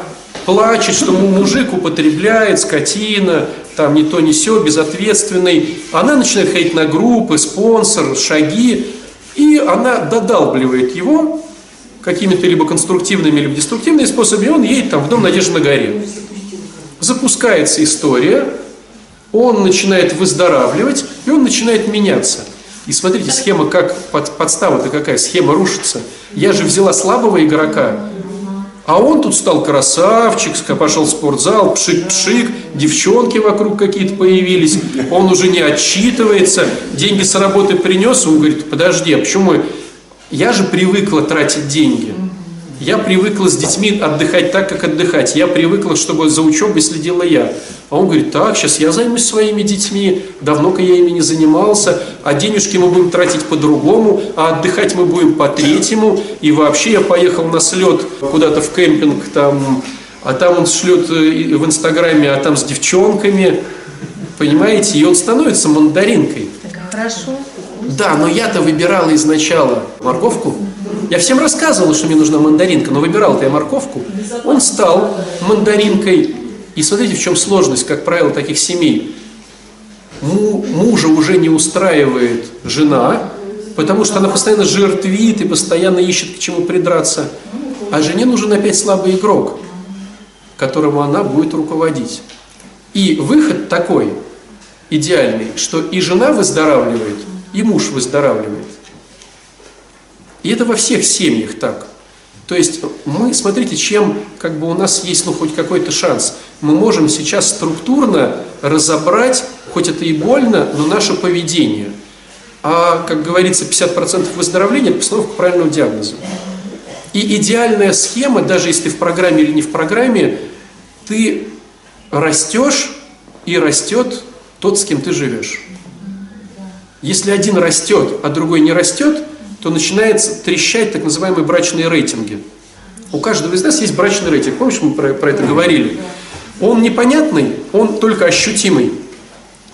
плачет, что му- мужик употребляет, скотина, там не то не сё, безответственный. Она начинает ходить на группы, спонсор, шаги, и она додалбливает его какими-то либо конструктивными, либо деструктивными способами, и он едет там в дом Надежды на горе. Запускается история, он начинает выздоравливать, и он начинает меняться. И смотрите, схема как, под, подстава-то какая, схема рушится. Я же взяла слабого игрока, а он тут стал красавчик, пошел в спортзал, пшик-пшик, девчонки вокруг какие-то появились, он уже не отчитывается, деньги с работы принес, он говорит, подожди, а почему я же привыкла тратить деньги. Я привыкла с детьми отдыхать так, как отдыхать. Я привыкла, чтобы за учебой следила я. А он говорит, так, сейчас я займусь своими детьми, давно-ка я ими не занимался, а денежки мы будем тратить по-другому, а отдыхать мы будем по-третьему. И вообще я поехал на слет куда-то в кемпинг, там, а там он шлет э, в Инстаграме, а там с девчонками. Понимаете? И он становится мандаринкой. Так хорошо. Да, но я-то выбирала изначала морковку. Я всем рассказывала, что мне нужна мандаринка, но выбирал-то я морковку. Он стал мандаринкой. И смотрите, в чем сложность, как правило, таких семей. Му- мужа уже не устраивает жена, потому что она постоянно жертвит и постоянно ищет к чему придраться. А жене нужен опять слабый игрок, которому она будет руководить. И выход такой, идеальный, что и жена выздоравливает, и муж выздоравливает. И это во всех семьях так. То есть мы, смотрите, чем как бы у нас есть ну, хоть какой-то шанс, мы можем сейчас структурно разобрать, хоть это и больно, но наше поведение. А, как говорится, 50% выздоровления – это постановка правильного диагноза. И идеальная схема, даже если ты в программе или не в программе, ты растешь и растет тот, с кем ты живешь. Если один растет, а другой не растет, то начинается трещать так называемые брачные рейтинги. У каждого из нас есть брачный рейтинг. Помнишь, мы про, про это говорили? Он непонятный, он только ощутимый.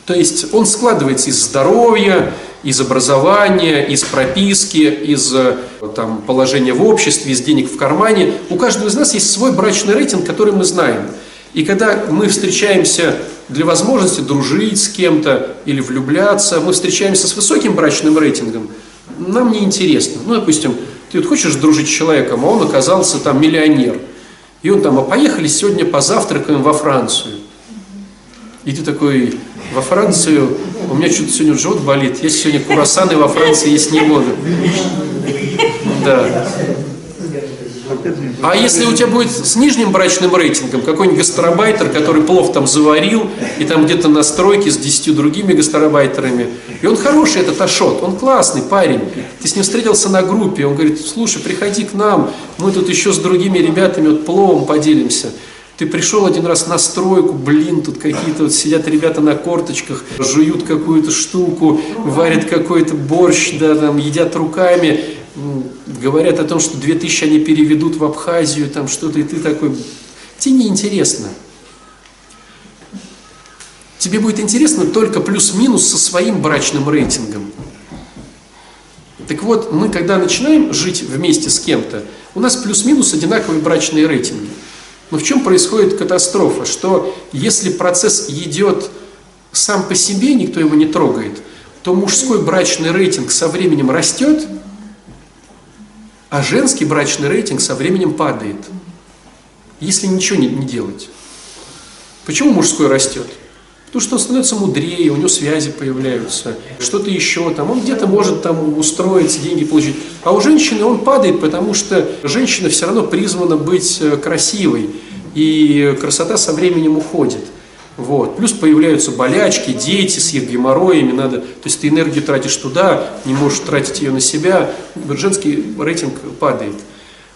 То есть он складывается из здоровья, из образования, из прописки, из э, там, положения в обществе, из денег в кармане. У каждого из нас есть свой брачный рейтинг, который мы знаем. И когда мы встречаемся для возможности дружить с кем-то или влюбляться, мы встречаемся с высоким брачным рейтингом, нам не интересно. Ну, допустим, ты вот хочешь дружить с человеком, а он оказался там миллионер. И он там, а поехали сегодня позавтракаем во Францию. И ты такой, во Францию, у меня что-то сегодня живот болит, я сегодня курасаны во Франции есть не буду. Да. А если у тебя будет с нижним брачным рейтингом какой-нибудь гастарбайтер, который плов там заварил, и там где-то на стройке с десятью другими гастарбайтерами, и он хороший, этот Ашот, он классный парень, ты с ним встретился на группе, он говорит, слушай, приходи к нам, мы тут еще с другими ребятами вот пловом поделимся. Ты пришел один раз на стройку, блин, тут какие-то вот сидят ребята на корточках, жуют какую-то штуку, варят какой-то борщ, да, там, едят руками, говорят о том, что 2000 они переведут в Абхазию, там что-то, и ты такой, тебе неинтересно. Тебе будет интересно только плюс-минус со своим брачным рейтингом. Так вот, мы когда начинаем жить вместе с кем-то, у нас плюс-минус одинаковые брачные рейтинги. Но в чем происходит катастрофа? Что если процесс идет сам по себе, никто его не трогает, то мужской брачный рейтинг со временем растет, а женский брачный рейтинг со временем падает, если ничего не, делать. Почему мужской растет? Потому что он становится мудрее, у него связи появляются, что-то еще там, он где-то может там устроиться, деньги получить. А у женщины он падает, потому что женщина все равно призвана быть э, красивой, и красота со временем уходит. Вот. Плюс появляются болячки, дети с их геморроями, надо, то есть ты энергию тратишь туда, не можешь тратить ее на себя, женский рейтинг падает.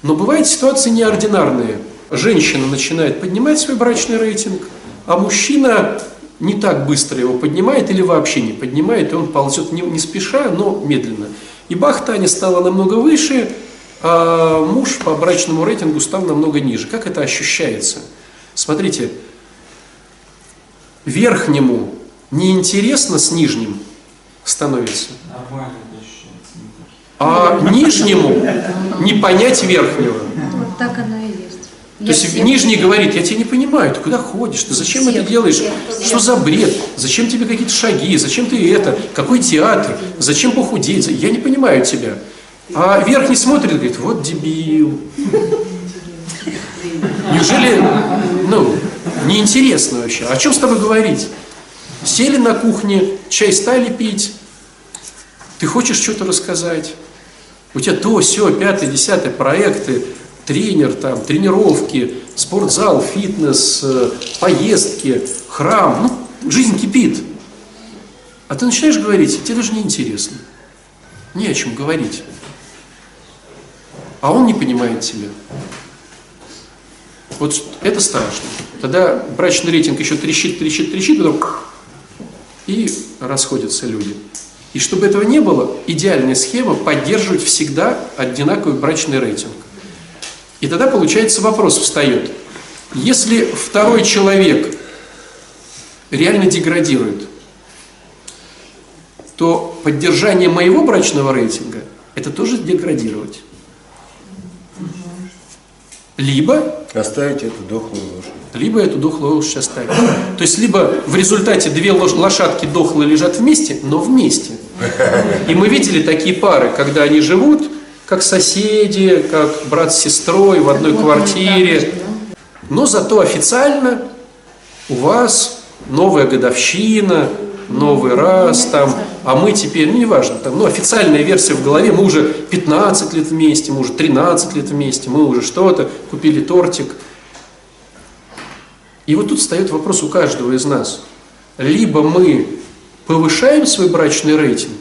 Но бывают ситуации неординарные. Женщина начинает поднимать свой брачный рейтинг, а мужчина не так быстро его поднимает или вообще не поднимает, и он ползет не, не спеша, но медленно. И бах, Таня стала намного выше, а муж по брачному рейтингу стал намного ниже. Как это ощущается? Смотрите, верхнему неинтересно с нижним становится, а нижнему не понять верхнего. Вот так оно есть. То есть нижний говорит, я тебя не понимаю, ты куда ходишь, ты зачем это делаешь, что за бред, зачем тебе какие-то шаги, зачем ты это, какой театр, зачем похудеть, я не понимаю тебя. А верхний смотрит и говорит, вот дебил. Неужели, ну, неинтересно вообще, о чем с тобой говорить? Сели на кухне, чай стали пить, ты хочешь что-то рассказать, у тебя то, все, пятое, десятое, проекты, тренер, там, тренировки, спортзал, фитнес, э, поездки, храм. Ну, жизнь кипит. А ты начинаешь говорить, тебе даже не интересно. Не о чем говорить. А он не понимает тебя. Вот это страшно. Тогда брачный рейтинг еще трещит, трещит, трещит, потом и расходятся люди. И чтобы этого не было, идеальная схема поддерживать всегда одинаковый брачный рейтинг. И тогда, получается, вопрос встает. Если второй человек реально деградирует, то поддержание моего брачного рейтинга – это тоже деградировать. Либо Оставить эту дохлую лошадь. либо эту дохлую лошадь оставить. То есть, либо в результате две лош- лошадки дохлые лежат вместе, но вместе. И мы видели такие пары, когда они живут как соседи, как брат с сестрой в одной квартире. Но зато официально у вас новая годовщина, новый раз там, а мы теперь, ну неважно, там, ну официальная версия в голове, мы уже 15 лет вместе, мы уже 13 лет вместе, мы уже что-то, купили тортик. И вот тут встает вопрос у каждого из нас. Либо мы повышаем свой брачный рейтинг,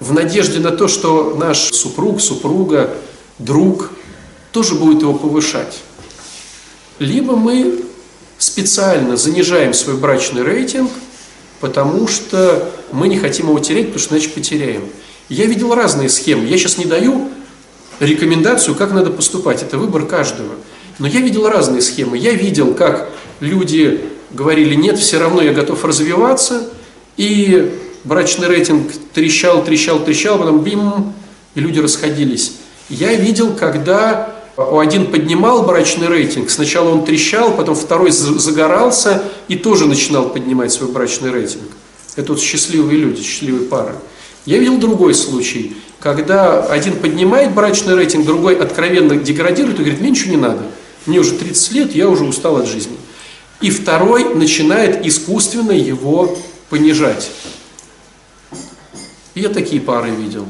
в надежде на то, что наш супруг, супруга, друг тоже будет его повышать. Либо мы специально занижаем свой брачный рейтинг, потому что мы не хотим его терять, потому что иначе потеряем. Я видел разные схемы. Я сейчас не даю рекомендацию, как надо поступать. Это выбор каждого. Но я видел разные схемы. Я видел, как люди говорили, нет, все равно я готов развиваться, и брачный рейтинг трещал, трещал, трещал, потом бим, и люди расходились. Я видел, когда один поднимал брачный рейтинг, сначала он трещал, потом второй загорался и тоже начинал поднимать свой брачный рейтинг. Это вот счастливые люди, счастливые пары. Я видел другой случай, когда один поднимает брачный рейтинг, другой откровенно деградирует и говорит, мне ничего не надо, мне уже 30 лет, я уже устал от жизни. И второй начинает искусственно его понижать. Я такие пары видел.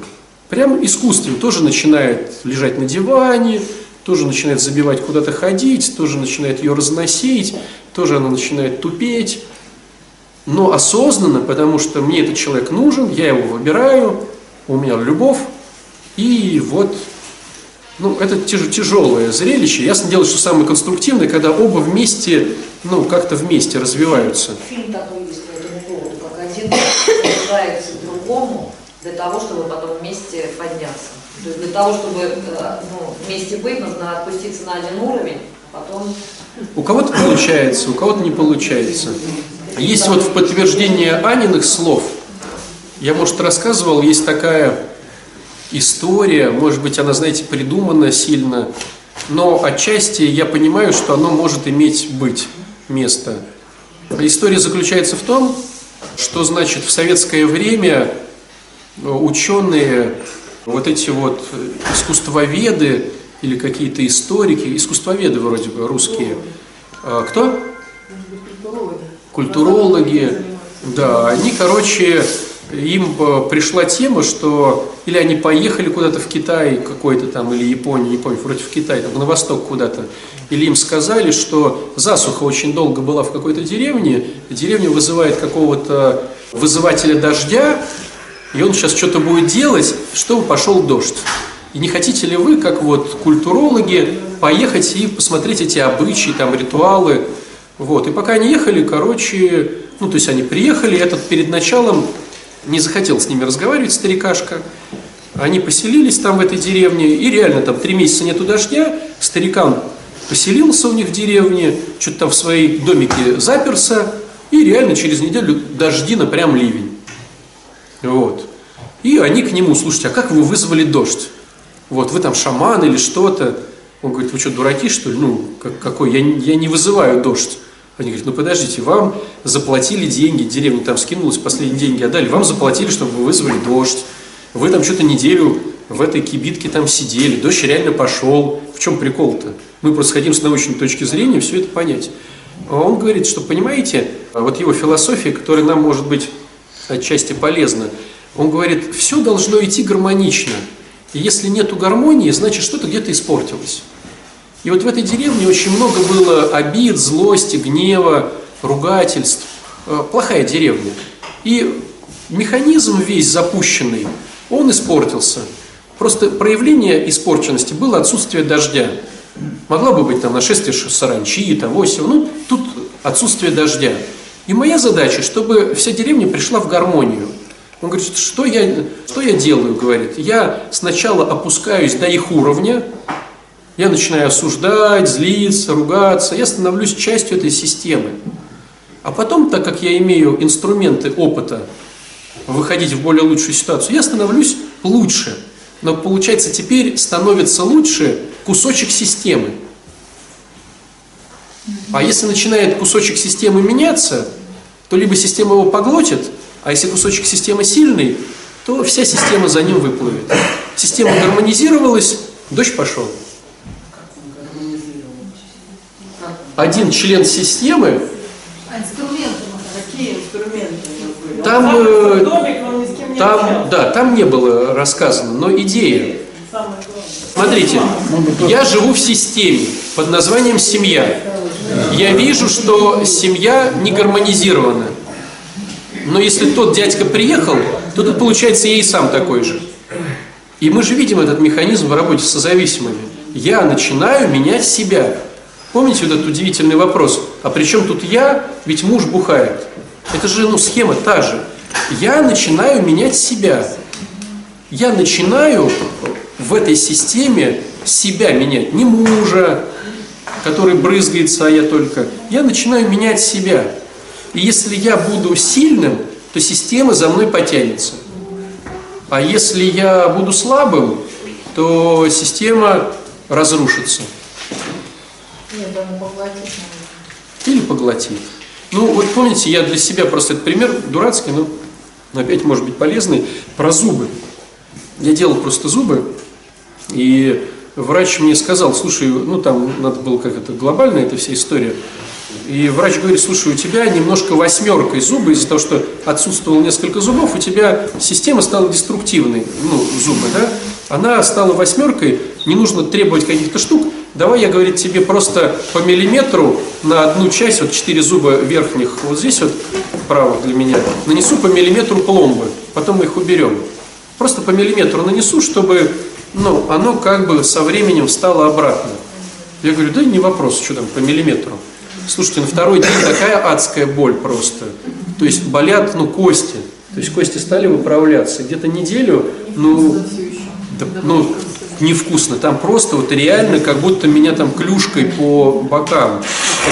Прям искусственно тоже начинает лежать на диване, тоже начинает забивать куда-то ходить, тоже начинает ее разносить, тоже она начинает тупеть. Но осознанно, потому что мне этот человек нужен, я его выбираю, у меня любовь, и вот, ну, это тяж, тяжелое зрелище. Ясно дело, что самое конструктивное, когда оба вместе, ну, как-то вместе развиваются. Фильм такой есть по этому поводу, как один другому для того, чтобы потом вместе подняться. То есть для того, чтобы э, ну, вместе быть, нужно отпуститься на один уровень, а потом... У кого-то получается, у кого-то не получается. Есть вот в подтверждение Аниных слов, я, может, рассказывал, есть такая история, может быть, она, знаете, придумана сильно, но отчасти я понимаю, что оно может иметь быть место. История заключается в том, что, значит, в советское время ученые, вот эти вот искусствоведы или какие-то историки, искусствоведы вроде бы русские, а, кто? Культурологи. Да, они, короче, им пришла тема, что или они поехали куда-то в Китай какой-то там, или Японию, не помню, вроде в Китай, там, на восток куда-то, или им сказали, что засуха очень долго была в какой-то деревне, деревня вызывает какого-то вызывателя дождя, и он сейчас что-то будет делать, чтобы пошел дождь. И не хотите ли вы, как вот культурологи, поехать и посмотреть эти обычаи, там, ритуалы, Вот, и пока они ехали, короче, ну, то есть они приехали, этот перед началом не захотел с ними разговаривать, старикашка. Они поселились там в этой деревне, и реально там три месяца нету дождя, старикан поселился у них в деревне, что-то там в своей домике заперся, и реально через неделю дожди на прям ливень. Вот. И они к нему, слушайте, а как вы вызвали дождь? Вот, вы там шаман или что-то. Он говорит, вы что, дураки, что ли? Ну, как, какой? Я, я не вызываю дождь. Они говорят, ну подождите, вам заплатили деньги, деревня там скинулась, последние деньги отдали, вам заплатили, чтобы вы вызвали дождь. Вы там что-то неделю в этой кибитке там сидели, дождь реально пошел. В чем прикол-то? Мы просто хотим с научной точки зрения все это понять. А он говорит, что, понимаете, вот его философия, которая нам может быть отчасти полезна, он говорит, все должно идти гармонично. И если нету гармонии, значит что-то где-то испортилось. И вот в этой деревне очень много было обид, злости, гнева, ругательств. Э, плохая деревня. И механизм весь запущенный, он испортился. Просто проявление испорченности было отсутствие дождя. Могла бы быть там нашествие саранчи, того всего. Ну, тут отсутствие дождя. И моя задача, чтобы вся деревня пришла в гармонию. Он говорит, что я, что я делаю, говорит. Я сначала опускаюсь до их уровня, я начинаю осуждать, злиться, ругаться, я становлюсь частью этой системы. А потом, так как я имею инструменты опыта выходить в более лучшую ситуацию, я становлюсь лучше. Но получается, теперь становится лучше кусочек системы. А если начинает кусочек системы меняться, то либо система его поглотит, а если кусочек системы сильный, то вся система за ним выплывет. Система гармонизировалась, дождь пошел. Один член системы А инструменты, какие инструменты? там, э, там, да, там не было рассказано, но идея. Смотрите, я живу в системе под названием семья. Я вижу, что семья не гармонизирована. Но если тот дядька приехал, то тут получается я и сам такой же. И мы же видим этот механизм в работе с созависимыми. Я начинаю менять себя. Помните вот этот удивительный вопрос? А при чем тут я? Ведь муж бухает. Это же ну, схема та же. Я начинаю менять себя. Я начинаю в этой системе себя менять. Не мужа, который брызгается, а я только. Я начинаю менять себя. И если я буду сильным, то система за мной потянется. А если я буду слабым, то система разрушится. Поглотит. Или поглотит. Ну, вот помните, я для себя просто этот пример дурацкий, но опять может быть полезный, про зубы. Я делал просто зубы, и врач мне сказал, слушай, ну там надо было как это глобальная эта вся история. И врач говорит, слушай, у тебя немножко восьмеркой зубы, из-за того, что отсутствовало несколько зубов, у тебя система стала деструктивной, ну, зубы, да? Она стала восьмеркой, не нужно требовать каких-то штук, давай я, говорит, тебе просто по миллиметру на одну часть, вот четыре зуба верхних, вот здесь вот, правых для меня, нанесу по миллиметру пломбы, потом мы их уберем. Просто по миллиметру нанесу, чтобы, ну, оно как бы со временем стало обратно. Я говорю, да не вопрос, что там по миллиметру. Слушайте, на второй день такая адская боль просто. То есть болят, ну, кости. То есть кости стали выправляться. Где-то неделю, ну, да, ну, невкусно. Там просто вот реально, как будто меня там клюшкой по бокам.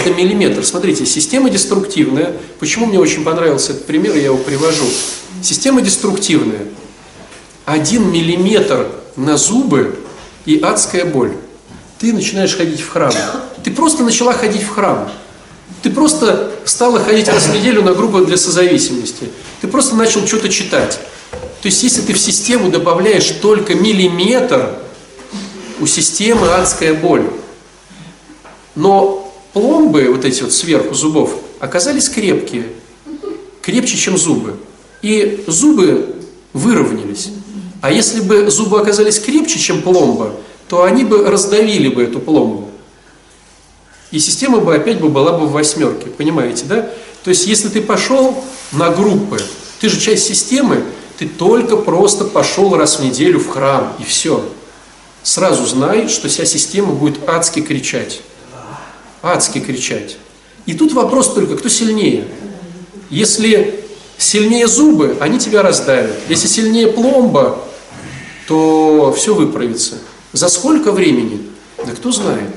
Это миллиметр. Смотрите, система деструктивная. Почему мне очень понравился этот пример, я его привожу. Система деструктивная. Один миллиметр на зубы и адская боль. Ты начинаешь ходить в храм. Ты просто начала ходить в храм. Ты просто стала ходить раз в неделю на группу для созависимости. Ты просто начал что-то читать. То есть, если ты в систему добавляешь только миллиметр, у системы адская боль. Но пломбы, вот эти вот сверху зубов, оказались крепкие. Крепче, чем зубы. И зубы выровнялись. А если бы зубы оказались крепче, чем пломба, то они бы раздавили бы эту пломбу. И система бы опять бы была бы в восьмерке, понимаете, да? То есть, если ты пошел на группы, ты же часть системы, ты только просто пошел раз в неделю в храм, и все. Сразу знай, что вся система будет адски кричать. Адски кричать. И тут вопрос только, кто сильнее. Если сильнее зубы, они тебя раздавят. Если сильнее пломба, то все выправится. За сколько времени? Да кто знает.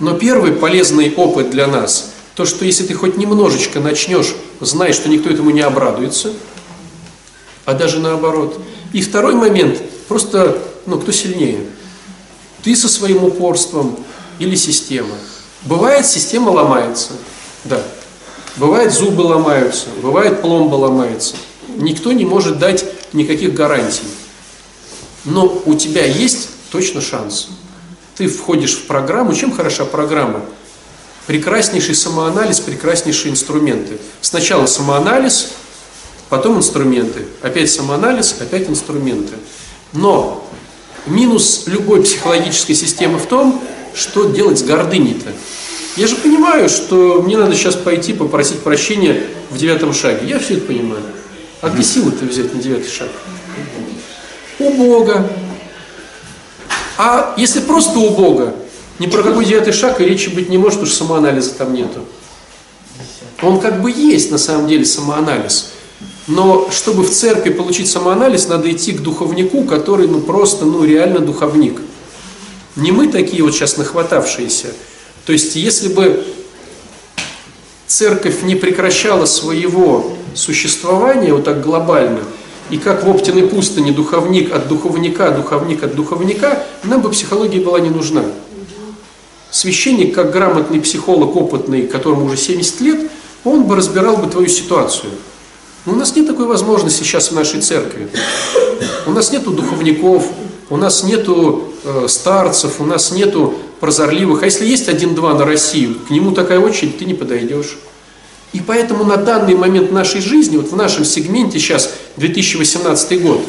Но первый полезный опыт для нас, то, что если ты хоть немножечко начнешь, знай, что никто этому не обрадуется, а даже наоборот. И второй момент, просто, ну, кто сильнее? Ты со своим упорством или система? Бывает, система ломается, да. Бывает, зубы ломаются, бывает, пломба ломается. Никто не может дать никаких гарантий. Но у тебя есть точно шанс. Ты входишь в программу. Чем хороша программа? Прекраснейший самоанализ, прекраснейшие инструменты. Сначала самоанализ, потом инструменты. Опять самоанализ, опять инструменты. Но минус любой психологической системы в том, что делать с гордыней-то. Я же понимаю, что мне надо сейчас пойти попросить прощения в девятом шаге. Я все это понимаю. А где силы-то взять на девятый шаг? У Бога. А если просто у Бога, ни про какой девятый шаг и речи быть не может, уж самоанализа там нету. Он как бы есть на самом деле самоанализ. Но чтобы в церкви получить самоанализ, надо идти к духовнику, который ну просто, ну реально духовник. Не мы такие вот сейчас нахватавшиеся. То есть если бы церковь не прекращала своего существования вот так глобально, и как в Оптиной пустыне духовник от духовника, духовник от духовника, нам бы психология была не нужна. Священник, как грамотный психолог, опытный, которому уже 70 лет, он бы разбирал бы твою ситуацию. Но у нас нет такой возможности сейчас в нашей церкви. У нас нету духовников, у нас нету э, старцев, у нас нету прозорливых. А если есть один-два на Россию, к нему такая очередь, ты не подойдешь. И поэтому на данный момент нашей жизни, вот в нашем сегменте сейчас 2018 год,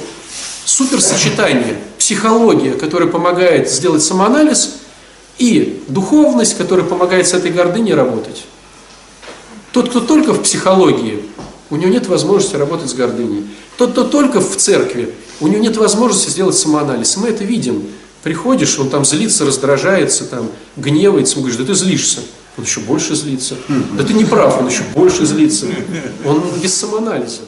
суперсочетание, психология, которая помогает сделать самоанализ, и духовность, которая помогает с этой гордыней работать. Тот, кто только в психологии, у него нет возможности работать с гордыней. Тот, кто только в церкви, у него нет возможности сделать самоанализ. мы это видим. Приходишь, он там злится, раздражается, там, гневается, он говорит, да ты злишься. Он еще больше злится. Да ты не прав, он еще больше злится. Он без самоанализа.